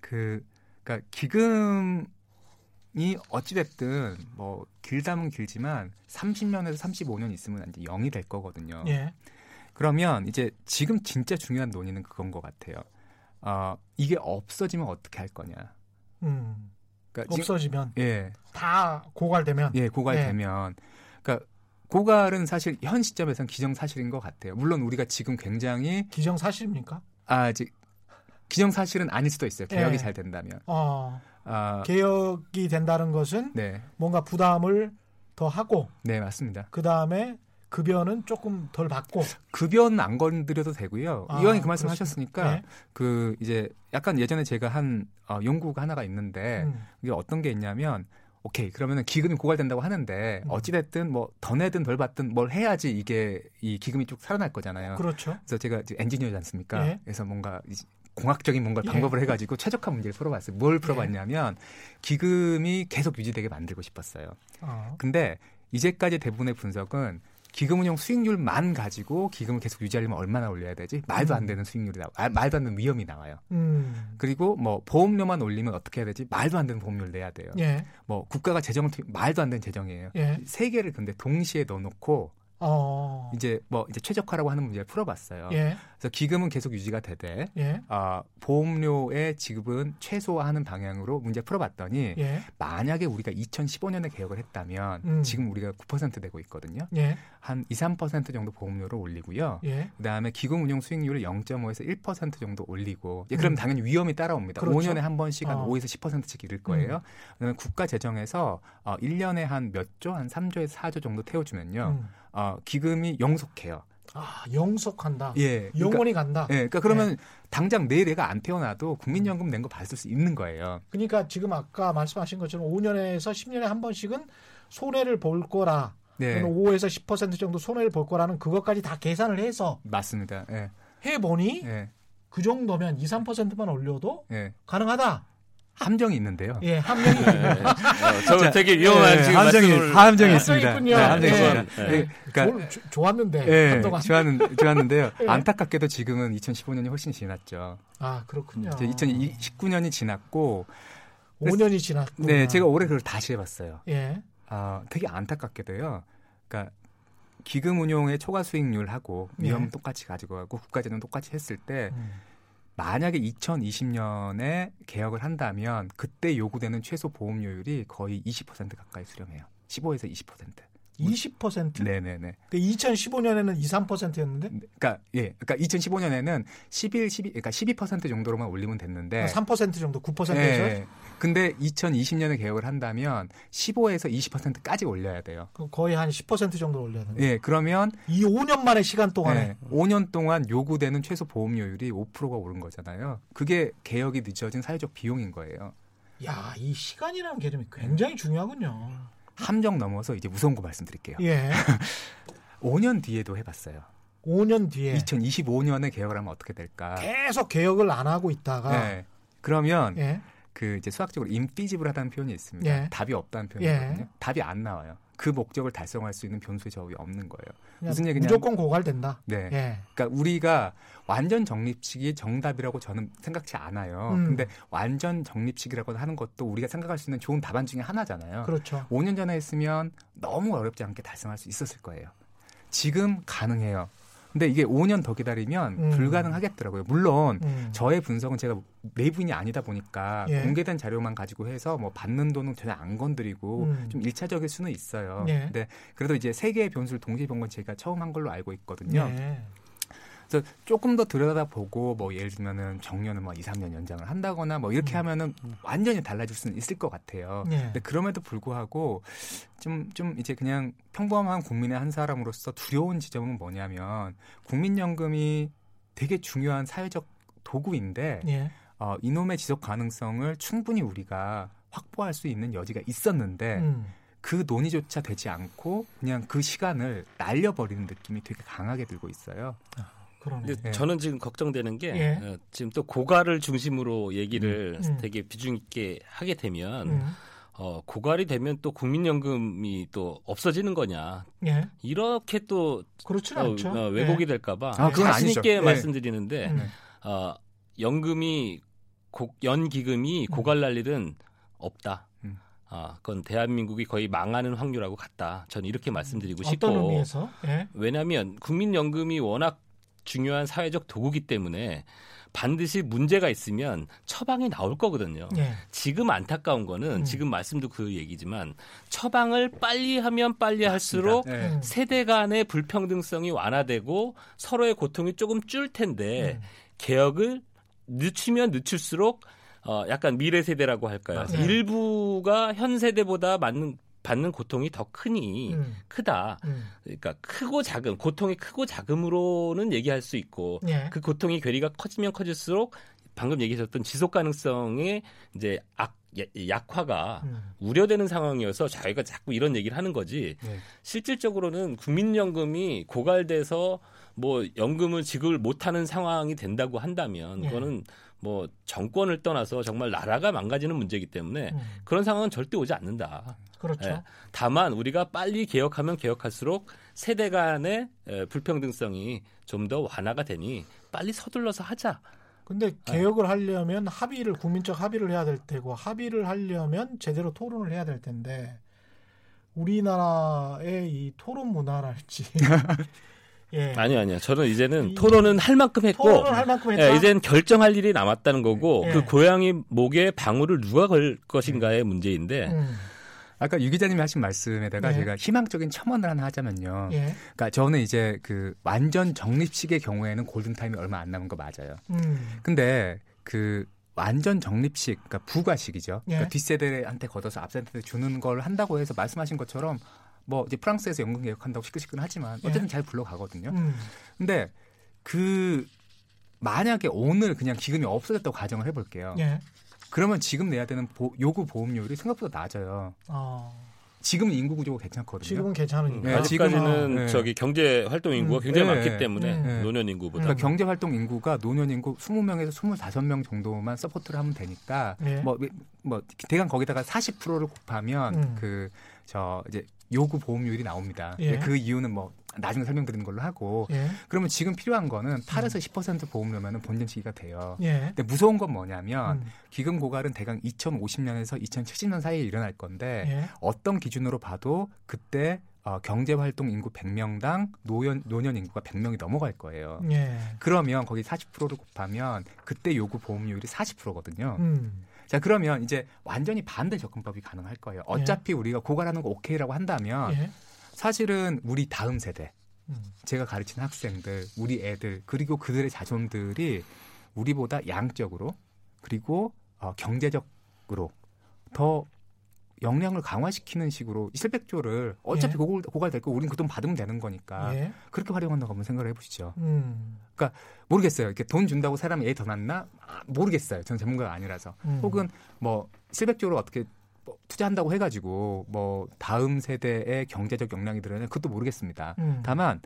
그 그러니까 기금 이 어찌 됐든 뭐 길다면 길지만 30년에서 35년 있으면 이제 0이 될 거거든요. 예. 그러면 이제 지금 진짜 중요한 논의는 그건 것 같아요. 어, 이게 없어지면 어떻게 할 거냐. 음. 그러니까 지금- 없어지면 예, 다 고갈되면 예, 고갈되면, 그러니까 고갈은 사실 현 시점에서는 기정사실인 것 같아요. 물론 우리가 지금 굉장히 기정사실입니까? 아, 이제 기정사실은 아닐 수도 있어요. 개혁이 예. 잘 된다면. 어. 아, 개혁이 된다는 것은 네, 뭔가 부담을 더 하고 네 맞습니다. 그 다음에 급여는 조금 덜 받고 급여는 안 건드려도 되고요. 아, 이왕이 그 그렇습니다. 말씀하셨으니까 네. 그 이제 약간 예전에 제가 한 어, 연구가 하나가 있는데 음. 이게 어떤 게 있냐면 오케이 그러면은 기금이 고갈된다고 하는데 음. 어찌됐든 뭐 더 내든 덜 받든 뭘 해야지 이게 이 기금이 쭉 살아날 거잖아요. 그렇죠. 그래서 제가 엔지니어지 않습니까? 예. 그래서 뭔가 공학적인 뭔가 예. 방법을 해가지고 최적화 문제를 풀어봤어요. 뭘 풀어봤냐면 기금이 계속 유지되게 만들고 싶었어요. 어. 근데 이제까지 대부분의 분석은 기금운용 수익률만 가지고 기금을 계속 유지하려면 얼마나 올려야 되지? 말도 안 음. 되는 수익률이 나와, 아, 말도 안 되는 위험이 나와요. 음. 그리고 뭐 보험료만 올리면 어떻게 해야 되지? 말도 안 되는 보험료를 내야 돼요. 예. 뭐 국가가 재정을 투 말도 안 되는 재정이에요. 예. 세 개를 근데 동시에 넣어놓고 어. 이제 뭐 이제 최적화라고 하는 문제를 풀어봤어요. 예. 그래서 기금은 계속 유지가 되되 예. 아, 보험료의 지급은 최소화하는 방향으로 문제 풀어봤더니 예. 만약에 우리가 2015년에 개혁을 했다면 음. 지금 우리가 9% 되고 있거든요. 예. 한 2, 3% 정도 보험료를 올리고요. 예. 그다음에 기금 운용 수익률을 0.5에서 1% 정도 올리고 이제 그럼 음. 당연히 위험이 따라옵니다. 그렇죠. 5년에 한 번씩 한 어. 5에서 10%씩 이를 거예요. 그다음에 국가 재정에서 어, 1년에 한 몇 조, 한 3조에서 4조 정도 태워주면요. 음. 어, 기금이 영속해요. 아, 영속한다. 예. 그러니까, 영원히 간다. 예. 그러니까 그러면 당장 내일 애가 안 태어나도 국민연금 낸 거 받을 수 있는 거예요. 그러니까 지금 아까 말씀하신 것처럼 5년에서 10년에 한 번씩은 손해를 볼 거라. 네. 5에서 10% 정도 손해를 볼 거라는 그것까지 다 계산을 해서 맞습니다. 예. 해 보니 예. 그 정도면 2, 3%만 올려도 예. 가능하다. 함정이 있는데요. 예, 함정이 네. 어, 저 되게 위험한 예, 지금 함정이 말씀을 함정이 함정이 있습니다. 있군요. 네, 함정이 예. 있습니다. 예. 예, 그러니까 좋- 좋았는데 예. 좋았는, 좋았는데요. 예. 안타깝게도 지금은 2015년이 훨씬 지났죠. 아 그렇군요. 이제 2019년이 지났고, 5년이 지났고. 네, 제가 올해 그걸 다시 해 봤어요. 예. 아, 되게 안타깝게도요. 그러니까 기금 운용의 초과 수익률하고 위험 네. 똑같이 가지고 가고 국가재는 똑같이 했을 때 음. 만약에 2020년에 개혁을 한다면 그때 요구되는 최소 보험료율이 거의 20% 가까이 수렴해요. 15에서 20%. 20%? 네네네. 그 2015년에는 2, 3%였는데 그러니까 예, 그러니까 2015년에는 11, 12, 그러니까 12% 정도로만 올리면 됐는데 3% 정도, 9%에서 예. 근데 2020년에 개혁을 한다면 15에서 20%까지 올려야 돼요. 거의 한 10% 정도 올려야 되는. 예, 그러면 이 5년 만의 시간 동안에 예, 5년 동안 요구되는 최소 보험료율이 5%가 오른 거잖아요. 그게 개혁이 늦어진 사회적 비용인 거예요. 야, 이 시간이라는 개념이 굉장히 중요하군요. 함정 넘어서 이제 무서운 거 말씀드릴게요. 예. 5년 뒤에도 해봤어요. 5년 뒤에 2025년에 개혁을 하면 어떻게 될까? 계속 개혁을 안 하고 있다가 네. 그러면 예. 그 이제 수학적으로 인피지블하다는 표현이 있습니다. 예. 답이 없다는 예. 표현이거든요. 답이 안 나와요. 그 목적을 달성할 수 있는 변수의 적이 없는 거예요. 무슨 얘기냐면- 무조건 고갈된다. 네. 예. 그러니까 우리가 완전 적립식이 정답이라고 저는 생각지 않아요. 음. 근데 완전 적립식이라고 하는 것도 우리가 생각할 수 있는 좋은 답안 중에 하나잖아요. 그렇죠. 5년 전에 했으면 너무 어렵지 않게 달성할 수 있었을 거예요. 지금 가능해요. 근데 이게 5년 더 기다리면 음. 불가능하겠더라고요. 물론 음. 저의 분석은 제가 내부인이 아니다 보니까 예. 공개된 자료만 가지고 해서 뭐 받는 돈은 전혀 안 건드리고 음. 좀 일차적일 수는 있어요. 예. 근데 그래도 이제 세 개의 변수를 동시에 본 건 제가 처음 한 걸로 알고 있거든요. 예. 그래서 조금 더 들여다보고 뭐 예를 들면은 정년을 뭐 2, 3년 연장을 한다거나 뭐 이렇게 음. 하면은 완전히 달라질 수는 있을 것 같아요. 예. 근데 그럼에도 불구하고 좀, 좀 이제 그냥 평범한 국민의 한 사람으로서 두려운 지점은 뭐냐면 국민연금이 되게 중요한 사회적 도구인데 예. 어, 이놈의 지속 가능성을 충분히 우리가 확보할 수 있는 여지가 있었는데 음. 그 논의조차 되지 않고 그냥 그 시간을 날려버리는 느낌이 되게 강하게 들고 있어요. 그러네. 근데 예. 저는 지금 걱정되는 게 예. 어, 지금 또 고갈을 중심으로 얘기를 음. 되게 비중 있게 하게 되면 음. 어, 고갈이 되면 또 국민연금이 또 없어지는 거냐 예. 이렇게 또 그렇진 어, 않죠. 어, 왜곡이 될까봐 아, 그건 자신. 있게 예. 말씀드리는데 음. 어, 연금이 고, 연기금이 음. 고갈 날 일은 없다. 음. 아, 그건 대한민국이 거의 망하는 확률하고 같다. 저는 이렇게 말씀드리고 싶고 어떤 의미에서? 예. 왜냐하면 국민연금이 워낙 중요한 사회적 도구기 때문에 반드시 문제가 있으면 처방이 나올 거거든요. 예. 지금 안타까운 거는 음. 지금 말씀도 그 얘기지만 처방을 빨리 하면 빨리 할수록 네. 음. 세대 간의 불평등성이 완화되고 서로의 고통이 조금 줄 텐데 음. 개혁을 늦추면 늦출수록 어 약간 미래 세대라고 할까요? 맞아요. 일부가 현 세대보다 맞는 받는 고통이 더 크니 음. 크다. 음. 그러니까 크고 작은 고통이 크고 작음으로는 얘기할 수 있고 예. 그 고통의 괴리가 커지면 커질수록 방금 얘기하셨던 지속 가능성의 이제 악, 야- 약화가 음. 우려되는 상황이어서 저희가 자꾸 이런 얘기를 하는 거지 네. 실질적으로는 국민연금이 고갈돼서 뭐 연금을 지급을 못하는 상황이 된다고 한다면 예. 그거는 뭐 정권을 떠나서 정말 나라가 망가지는 문제이기 때문에 음. 그런 상황은 절대 오지 않는다. 그렇죠. 예. 다만 우리가 빨리 개혁하면 개혁할수록 세대 간의 에, 불평등성이 좀 더 완화가 되니 빨리 서둘러서 하자. 근데 아. 개혁을 하려면 합의를 국민적 합의를 해야 될 테고 합의를 하려면 제대로 토론을 해야 될 텐데 우리나라의 이 토론 문화랄지 예. 아니요, 아니요. 저는 이제는 이- 토론은 할 만큼 했고 토론을 할 만큼 했다. 예, 이제는 결정할 일이 남았다는 거고 예. 그 고양이 목에 방울을 누가 걸 것인가의 문제인데 음. 아까 유 기자님이 하신 말씀에다가 네. 제가 희망적인 첨언을 하나 하자면요. 예. 그러니까 저는 이제 그 완전 적립식의 경우에는 골든 타임이 얼마 안 남은 거 맞아요. 음. 근데 그 완전 적립식, 그러니까 부가식이죠. 예. 그러니까 뒷세대한테 걷어서 앞세대한테 주는 걸 한다고 해서 말씀하신 것처럼 뭐 이제 프랑스에서 연금 개혁한다고 시끌시끌하지만 예. 어쨌든 잘 굴러가거든요. 음. 근데 그 만약에 오늘 그냥 기금이 없어졌다고 가정을 해볼게요. 예. 그러면 지금 내야 되는 보- 요구 보험료율이 생각보다 낮아요. 어. 지금 인구 구조가 괜찮거든요. 지금은 괜찮으니까. 네, 아직까지는 네. 저기 경제 활동 인구가 음. 굉장히 네. 많기 때문에 음. 노년 인구보다 그러니까 경제 활동 인구가 노년 인구 20명에서 25명 정도만 support를 하면 되니까 예. 뭐, 뭐 대강 거기다가 40%를 곱하면 음. 그저 이제 요구 보험료율이 나옵니다. 예. 그 이유는 뭐 나중에 설명드리는 걸로 하고 예. 그러면 지금 필요한 거는 8에서 10% 보험료면은 본전치기가 돼요. 예. 근데 무서운 건 뭐냐면 음. 기금 고갈은 대강 2050년에서 2070년 사이에 일어날 건데 예. 어떤 기준으로 봐도 그때 어, 경제활동 인구 100명당 노년, 노년 인구가 100명이 넘어갈 거예요. 예. 그러면 거기 40%를 곱하면 그때 요구 보험료율이 40%거든요. 음. 자 그러면 이제 완전히 반대 접근법이 가능할 거예요. 어차피 우리가 고갈하는 거 오케이라고 한다면 예. 사실은 우리 다음 세대 음. 제가 가르친 학생들, 우리 애들 그리고 그들의 자손들이 우리보다 양적으로 그리고 어, 경제적으로 더 역량을 강화시키는 식으로 700조를 어차피 예. 고갈, 고갈될 거 우리는 그 돈 받으면 되는 거니까 예. 그렇게 활용한다고 한번 생각을 해보시죠. 음. 모르겠어요. 이렇게 돈 준다고 사람이 애더 낳나? 아, 모르겠어요. 저는 전문가가 아니라서. 음. 혹은 뭐 700조를 어떻게 뭐 투자한다고 해가지고 뭐 다음 세대의 경제적 역량이 늘어나 그것도 모르겠습니다. 음. 다만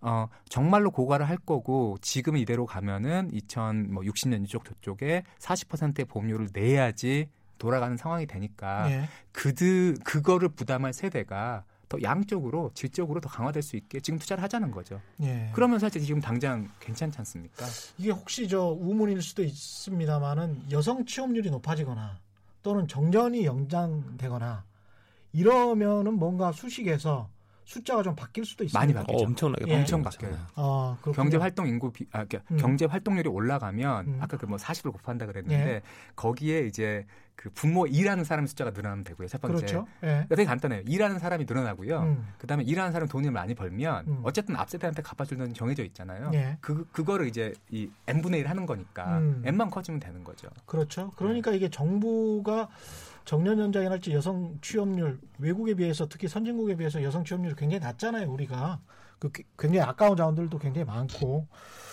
어 정말로 고갈을 할 거고 지금 이대로 가면은 2060년 이쪽 저쪽에 40%의 보험료를 내야지 돌아가는 상황이 되니까 예. 그들 그거를 부담할 세대가 더 양적으로 질적으로 더 강화될 수 있게 지금 투자를 하자는 거죠. 예. 그러면 사실 지금 당장 괜찮지 않습니까? 이게 혹시 저 우문일 수도 있습니다만은 여성 취업률이 높아지거나 또는 정전이 연장되거나 이러면은 뭔가 수식에서 숫자가 좀 바뀔 수도 있습니다. 많이 어, 바뀌죠. 엄청나게 예. 엄청. 바뀌어요. 아. 경제 활동 인구 비, 아, 그러니까 음. 경제 활동률이 올라가면 음. 아까 그 뭐 40을 곱한다 그랬는데 예. 거기에 이제 그 부모 일하는 사람 숫자가 늘어나면 되고요. 첫 번째. 그렇죠. 예. 되게 간단해요. 일하는 사람이 늘어나고요. 음. 그다음에 일하는 사람 돈을 많이 벌면 음. 어쨌든 앞세대한테 갚아줄 돈이 정해져 있잖아요. 예. 그 그거를 이제 이 n 분의 1 하는 거니까 음. n만 커지면 되는 거죠. 그렇죠. 그러니까 이게 정부가 정년 연장이랄지 여성 취업률 외국에 비해서 특히 선진국에 비해서 여성 취업률이 굉장히 낮잖아요. 우리가 그 굉장히 아까운 자원들도 굉장히 많고.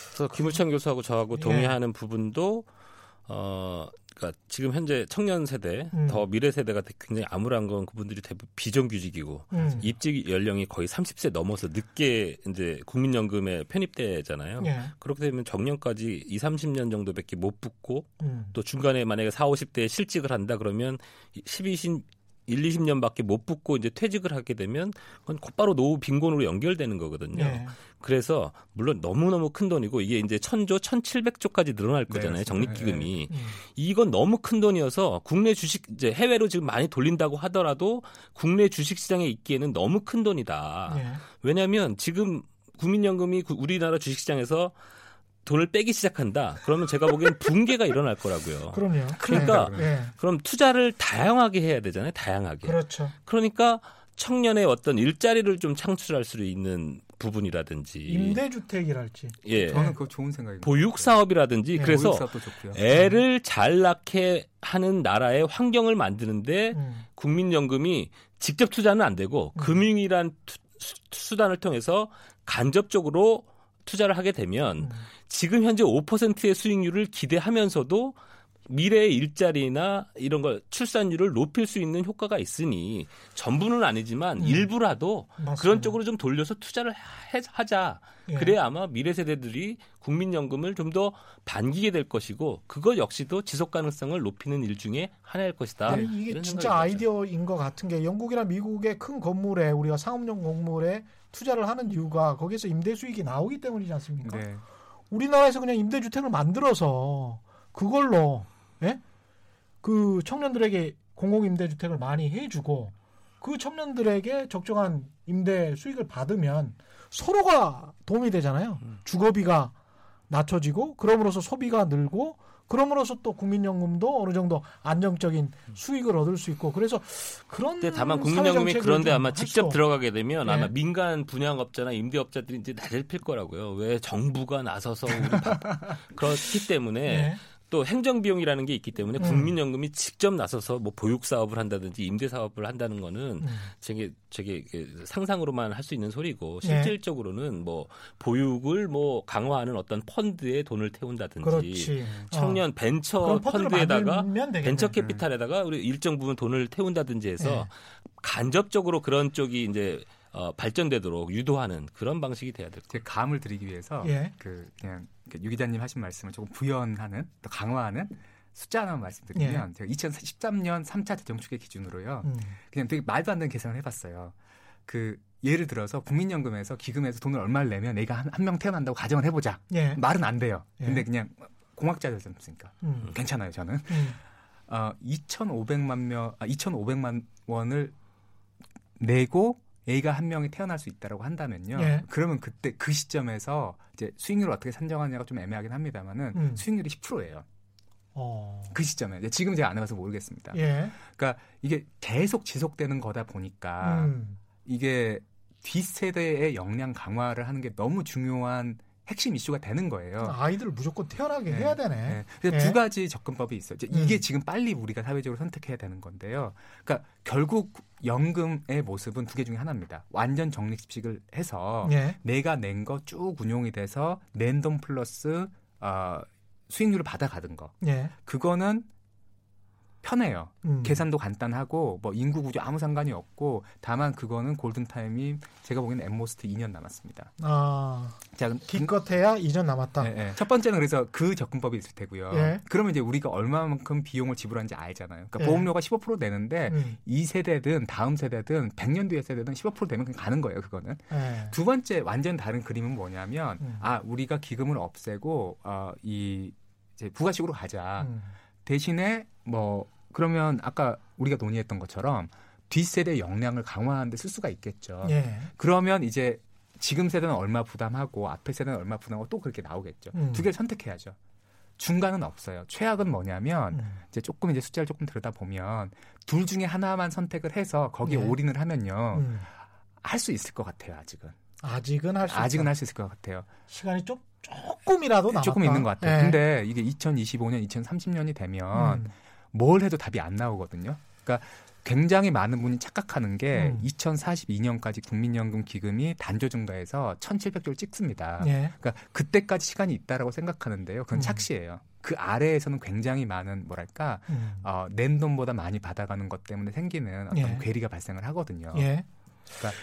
그래서 김우찬 교수하고 저하고 예. 동의하는 부분도 어 그러니까 지금 현재 청년 세대 음. 더 미래 세대가 굉장히 암울한 건 그분들이 대부분 비정규직이고 음. 입직 연령이 거의 30세 넘어서 늦게 이제 국민연금에 편입되잖아요. 예. 그렇게 되면 정년까지 2, 30년 정도밖에 못 붙고 음. 또 중간에 만약에 4, 50대에 실직을 한다 그러면 12, 20, 1, 20년밖에 못 붙고 이제 퇴직을 하게 되면 그건 곧바로 노후 빈곤으로 연결되는 거거든요. 예. 그래서 물론 너무너무 큰 돈이고 이게 이제 1000조, 1700조까지 늘어날 네, 거잖아요. 맞습니다. 적립기금이. 음. 이건 너무 큰 돈이어서 국내 주식 이제 해외로 지금 많이 돌린다고 하더라도 국내 주식 시장에 있기에는 너무 큰 돈이다. 예. 왜냐하면 지금 국민연금이 구- 우리나라 주식시장에서 돈을 빼기 시작한다. 그러면 제가 보기엔 붕괴가 일어날 거라고요. 그럼요. 그러니까 예. 예. 그럼 투자를 다양하게 해야 되잖아요. 다양하게. 그렇죠. 그러니까 청년의 어떤 일자리를 좀 창출할 수 있는 부분이라든지 임대주택이랄지. 예. 저는 그거 좋은 생각입니다. 보육 사업이라든지 네, 그래서 보육사업도 좋고요. 애를 잘 낳게 하는 나라의 환경을 만드는데 음. 국민연금이 직접 투자는 안 되고 음. 금융이란 투- 수- 수단을 통해서 간접적으로 투자를 하게 되면 음. 지금 현재 5%의 수익률을 기대하면서도 미래의 일자리나 이런 걸 출산율을 높일 수 있는 효과가 있으니 전부는 아니지만 음. 일부라도 맞습니다. 그런 쪽으로 좀 돌려서 투자를 해- 하자. 예. 그래야 아마 미래 세대들이 국민연금을 좀 더 반기게 될 것이고 그것 역시도 지속 가능성을 높이는 일 중에 하나일 것이다. 아니, 이게 진짜. 아이디어인 것 같은 게 영국이나 미국의 큰 건물에 우리가 상업용 건물에 투자를 하는 이유가 거기에서 임대 수익이 나오기 때문이지 않습니까? 네. 우리나라에서 그냥 임대주택을 만들어서 그걸로 예? 그 청년들에게 공공임대주택을 많이 해주고 그 청년들에게 적정한 임대 수익을 받으면 서로가 도움이 되잖아요. 주거비가 낮춰지고 그럼으로써 소비가 늘고 그럼으로써 또 국민연금도 어느 정도 안정적인 수익을 얻을 수 있고 그래서 그런 근데 다만 국민연금이 그런데 좀 아마 할 직접 들어가게 되면 예. 아마 민간 분양업자나 임대업자들이 이제 나를 필 거라고요. 왜 정부가 나서서 그렇기 때문에 예. 또 행정 비용이라는 게 있기 때문에 음. 국민연금이 직접 나서서 뭐 보육 사업을 한다든지 임대 사업을 한다는 거는 음. 저게 저게 그 상상으로만 할 수 있는 소리고 네. 실질적으로는 뭐 보육을 뭐 강화하는 어떤 펀드에 돈을 태운다든지 그렇지. 청년 어. 벤처 펀드에다가. 벤처 캐피탈에다가 우리 일정 부분 돈을 태운다든지 해서 네. 간접적으로 그런 쪽이 이제 어, 발전되도록 유도하는 그런 방식이 돼야 될제 감을 드리기 위해서 예. 그 그냥 유 기자님 하신 말씀을 조금 부연하는 또 강화하는 숫자 하나만 말씀드리면 제가 2013년 3차 재정축의 기준으로요. 음. 그냥 되게 말도 안 되는 계산을 해봤어요. 그 예를 들어서 국민연금에서 기금에서 돈을 얼마를 내면 내가 한 명 태어난다고 가정을 해보자. 예. 말은 안 돼요. 예. 근데 그냥 공학자들 없으니까 음. 괜찮아요. 저는 음. 어, 2,500만 명, 아, 2,500만 원을 내고 A가 한 명이 태어날 수 있다라고 한다면요. 예. 그러면 그때 그 시점에서 이제 수익률을 어떻게 산정하냐가 좀 애매하긴 합니다만은 음. 수익률이 10%예요. 어. 그 시점에 지금 제가 안 해봐서 모르겠습니다. 예. 그러니까 이게 계속 지속되는 거다 보니까 음. 이게 뒷 세대의 역량 강화를 하는 게 너무 중요한 핵심 이슈가 되는 거예요. 아이들을 무조건 태어나게 네. 해야 되네. 네. 그래서 예. 두 가지 접근법이 있어요. 이게 음. 지금 빨리 우리가 사회적으로 선택해야 되는 건데요. 그러니까 결국 연금의 모습은 두 개 중에 하나입니다. 완전 적립식을 해서 예. 내가 낸 거 쭉 운용이 돼서 낸돈 플러스 어, 수익률을 받아가는 거. 예. 그거는 편해요. 음. 계산도 간단하고 뭐 인구 구조 아무 상관이 없고 다만 그거는 골든 타임이 제가 보기에는 at most 2년 남았습니다. 아, 자, 기껏해야 2년 남았다. 예, 예. 첫 번째는 그래서 그 접근법이 있을 테고요. 예. 그러면 이제 우리가 얼마만큼 비용을 지불하는지 알잖아요. 그러니까 예. 보험료가 15% 내는데 음. 이 세대든 다음 세대든 100년 뒤의 세대든 15% 되면 그냥 가는 거예요. 그거는. 예. 두 번째 완전 다른 그림은 뭐냐면 음. 아 우리가 기금을 없애고 어, 이 이제 부가식으로 가자. 음. 대신에 뭐 그러면 아까 우리가 논의했던 것처럼 뒷세대 역량을 강화하는 데 쓸 수가 있겠죠. 예. 그러면 이제 지금 세대는 얼마 부담하고 앞에 세대는 얼마 부담하고 또 그렇게 나오겠죠. 음. 두 개를 선택해야죠. 중간은 없어요. 최악은 뭐냐면 음. 이제 조금 이제 숫자를 조금 들여다 보면 둘 중에 하나만 선택을 해서 거기에 네. 올인을 하면요 음. 할수 있을 것 같아요. 아직은 아직은 할 수 아직은. 할 수 있을 것 같아요. 시간이 좀 조금이라도 남았다. 조금 있는 것 같아요. 예. 근데 이게 2025년, 2030년이 되면 음. 뭘 해도 답이 안 나오거든요. 그러니까 굉장히 많은 분이 착각하는 게 음. 2042년까지 국민연금 기금이 단조 증가해서 1,700조를 찍습니다. 예. 그러니까 그때까지 시간이 있다라고 생각하는데요. 그건 음. 착시예요. 그 아래에서는 굉장히 많은 뭐랄까 음. 어, 낸 돈보다 많이 받아가는 것 때문에 생기는 어떤 예. 괴리가 발생을 하거든요. 예. 그러니까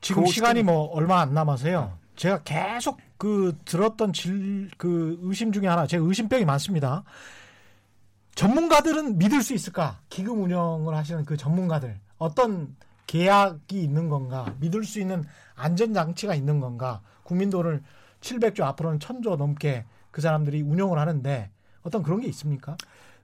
지금 그 시간이 뭐 얼마 안 남아서요. 제가 계속 그 들었던 질, 그 의심 중에 하나, 제 의심병이 많습니다. 전문가들은 믿을 수 있을까? 기금 운영을 하시는 그 전문가들. 어떤 계약이 있는 건가? 믿을 수 있는 안전 장치가 있는 건가? 국민 돈을 700조, 앞으로는 1000조 넘게 그 사람들이 운영을 하는데 어떤 그런 게 있습니까?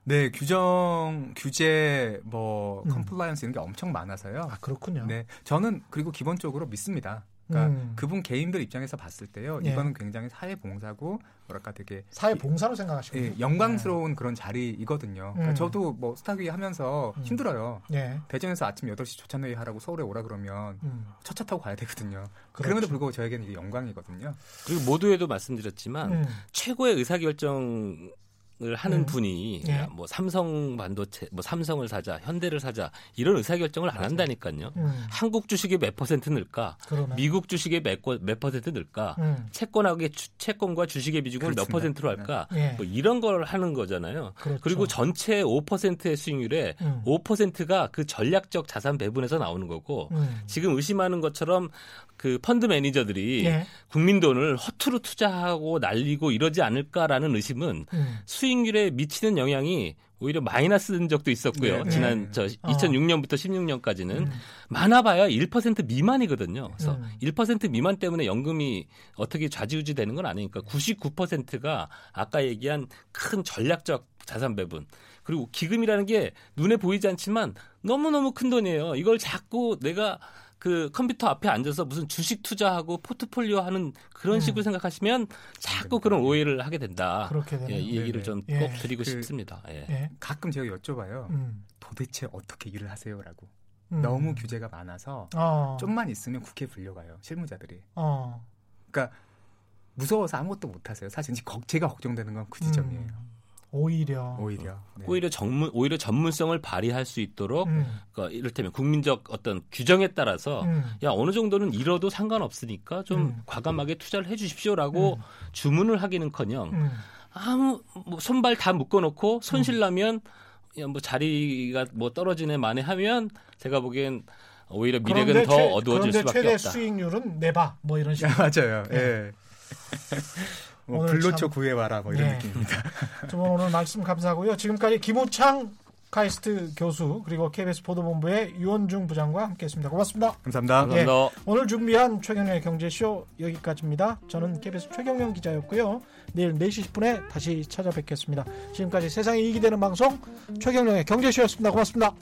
네 규정 규제 뭐 음. compliance 이런 게 엄청 많아서요. 아, 그렇군요. 네, 저는 그리고 기본적으로 믿습니다. 그러니까 음. 그분 개인들 입장에서 봤을 때요, 예. 이거는 굉장히 사회 봉사고 뭐랄까 되게 사회 봉사로 생각하시고. 예, 영광스러운 그런 자리이거든요. 그러니까 음. 저도 뭐 스타기 하면서 음. 힘들어요. 예. 대전에서 아침 8시 조찬회의 하라고 서울에 오라 그러면 음. 첫차 타고 가야 되거든요. 그렇죠. 그럼에도 불구하고 저에게는 이게 영광이거든요. 그리고 모두에도 말씀드렸지만 음. 최고의 의사결정 을 하는 음. 분이 예. 뭐 삼성 반도체, 뭐 삼성을 사자, 현대를 사자 이런 의사결정을 안. 한다니까요. 음. 한국 주식이 몇 퍼센트 늘까? 그러네. 미국 주식이 몇, 거- 몇 퍼센트 늘까? 음. 채권하고 주- 채권과 주식의 비중을 몇 그렇습니다. 퍼센트로 할까? 예. 뭐 이런 걸 하는 거잖아요. 그렇죠. 그리고 전체 5%의 수익률에 음. 5%가 그 전략적 자산 배분에서 나오는 거고 음. 지금 의심하는 것처럼 그 펀드 매니저들이 예. 국민 돈을 허투루 투자하고 날리고 이러지 않을까라는 의심은 음. 수익률에 미치는 영향이 오히려 마이너스인 적도 있었고요. 네, 지난 네. 저 어. 2006년부터 16년까지는 음. 많아봐야 1% 미만이거든요. 그래서 음. 1% 미만 때문에 연금이 어떻게 좌지우지 되는 건 아니니까 99%가 아까 얘기한 큰 전략적 자산 배분 그리고 기금이라는 게 눈에 보이지 않지만 너무너무 큰 돈이에요. 이걸 자꾸 내가 그 컴퓨터 앞에 앉아서 무슨 주식 투자하고 포트폴리오 하는 그런 음. 식으로 생각하시면 자꾸 그런 오해를 하게 된다. 그렇게 되네요. 예, 이 얘기를 네네. 좀꼭 예. 드리고 그- 싶습니다. 예. 예. 가끔 제가 여쭤봐요. 음. 도대체 어떻게 일을 하세요라고. 음. 너무 규제가 많아서 어. 좀만 있으면 국회에 불려가요. 실무자들이. 어. 그러니까 무서워서 아무것도 못 하세요. 사실 제가 걱정되는 건 그 지점이에요. 음. 오히려. 오히려. 네. 오히려 전문 오히려 전문성을 발휘할 수 있도록 음, 그러니까 이를테면 국민적 어떤 규정에 따라서 음. 야 어느 정도는 잃어도 상관없으니까 좀 음. 과감하게 투자를 해주십시오라고 주문을 하기는커녕 음. 아무 뭐 손발 다 묶어놓고 손실 나면 야, 뭐 자리가 뭐 떨어지네 만에 하면 제가 보기엔 오히려 미래는 더 최- 어두워질 그런데 수밖에 최대 없다. 수익률은 내봐 뭐 이런 식으로. 맞아요. 네. 예. 뭐 참- 구해와라 뭐 이런 네. 느낌입니다. 두분 오늘 말씀 감사하고요. 지금까지 김우창 카이스트 교수 그리고 KBS 보도본부의 유원중 부장과 함께했습니다. 고맙습니다. 감사합니다. 감사합니다. 오늘 준비한 최경영의 경제쇼 여기까지입니다. 저는 KBS 최경영 기자였고요. 내일 4시 10분에 다시 찾아뵙겠습니다. 지금까지 세상이 이익이 되는 방송 최경영의 경제쇼였습니다. 고맙습니다.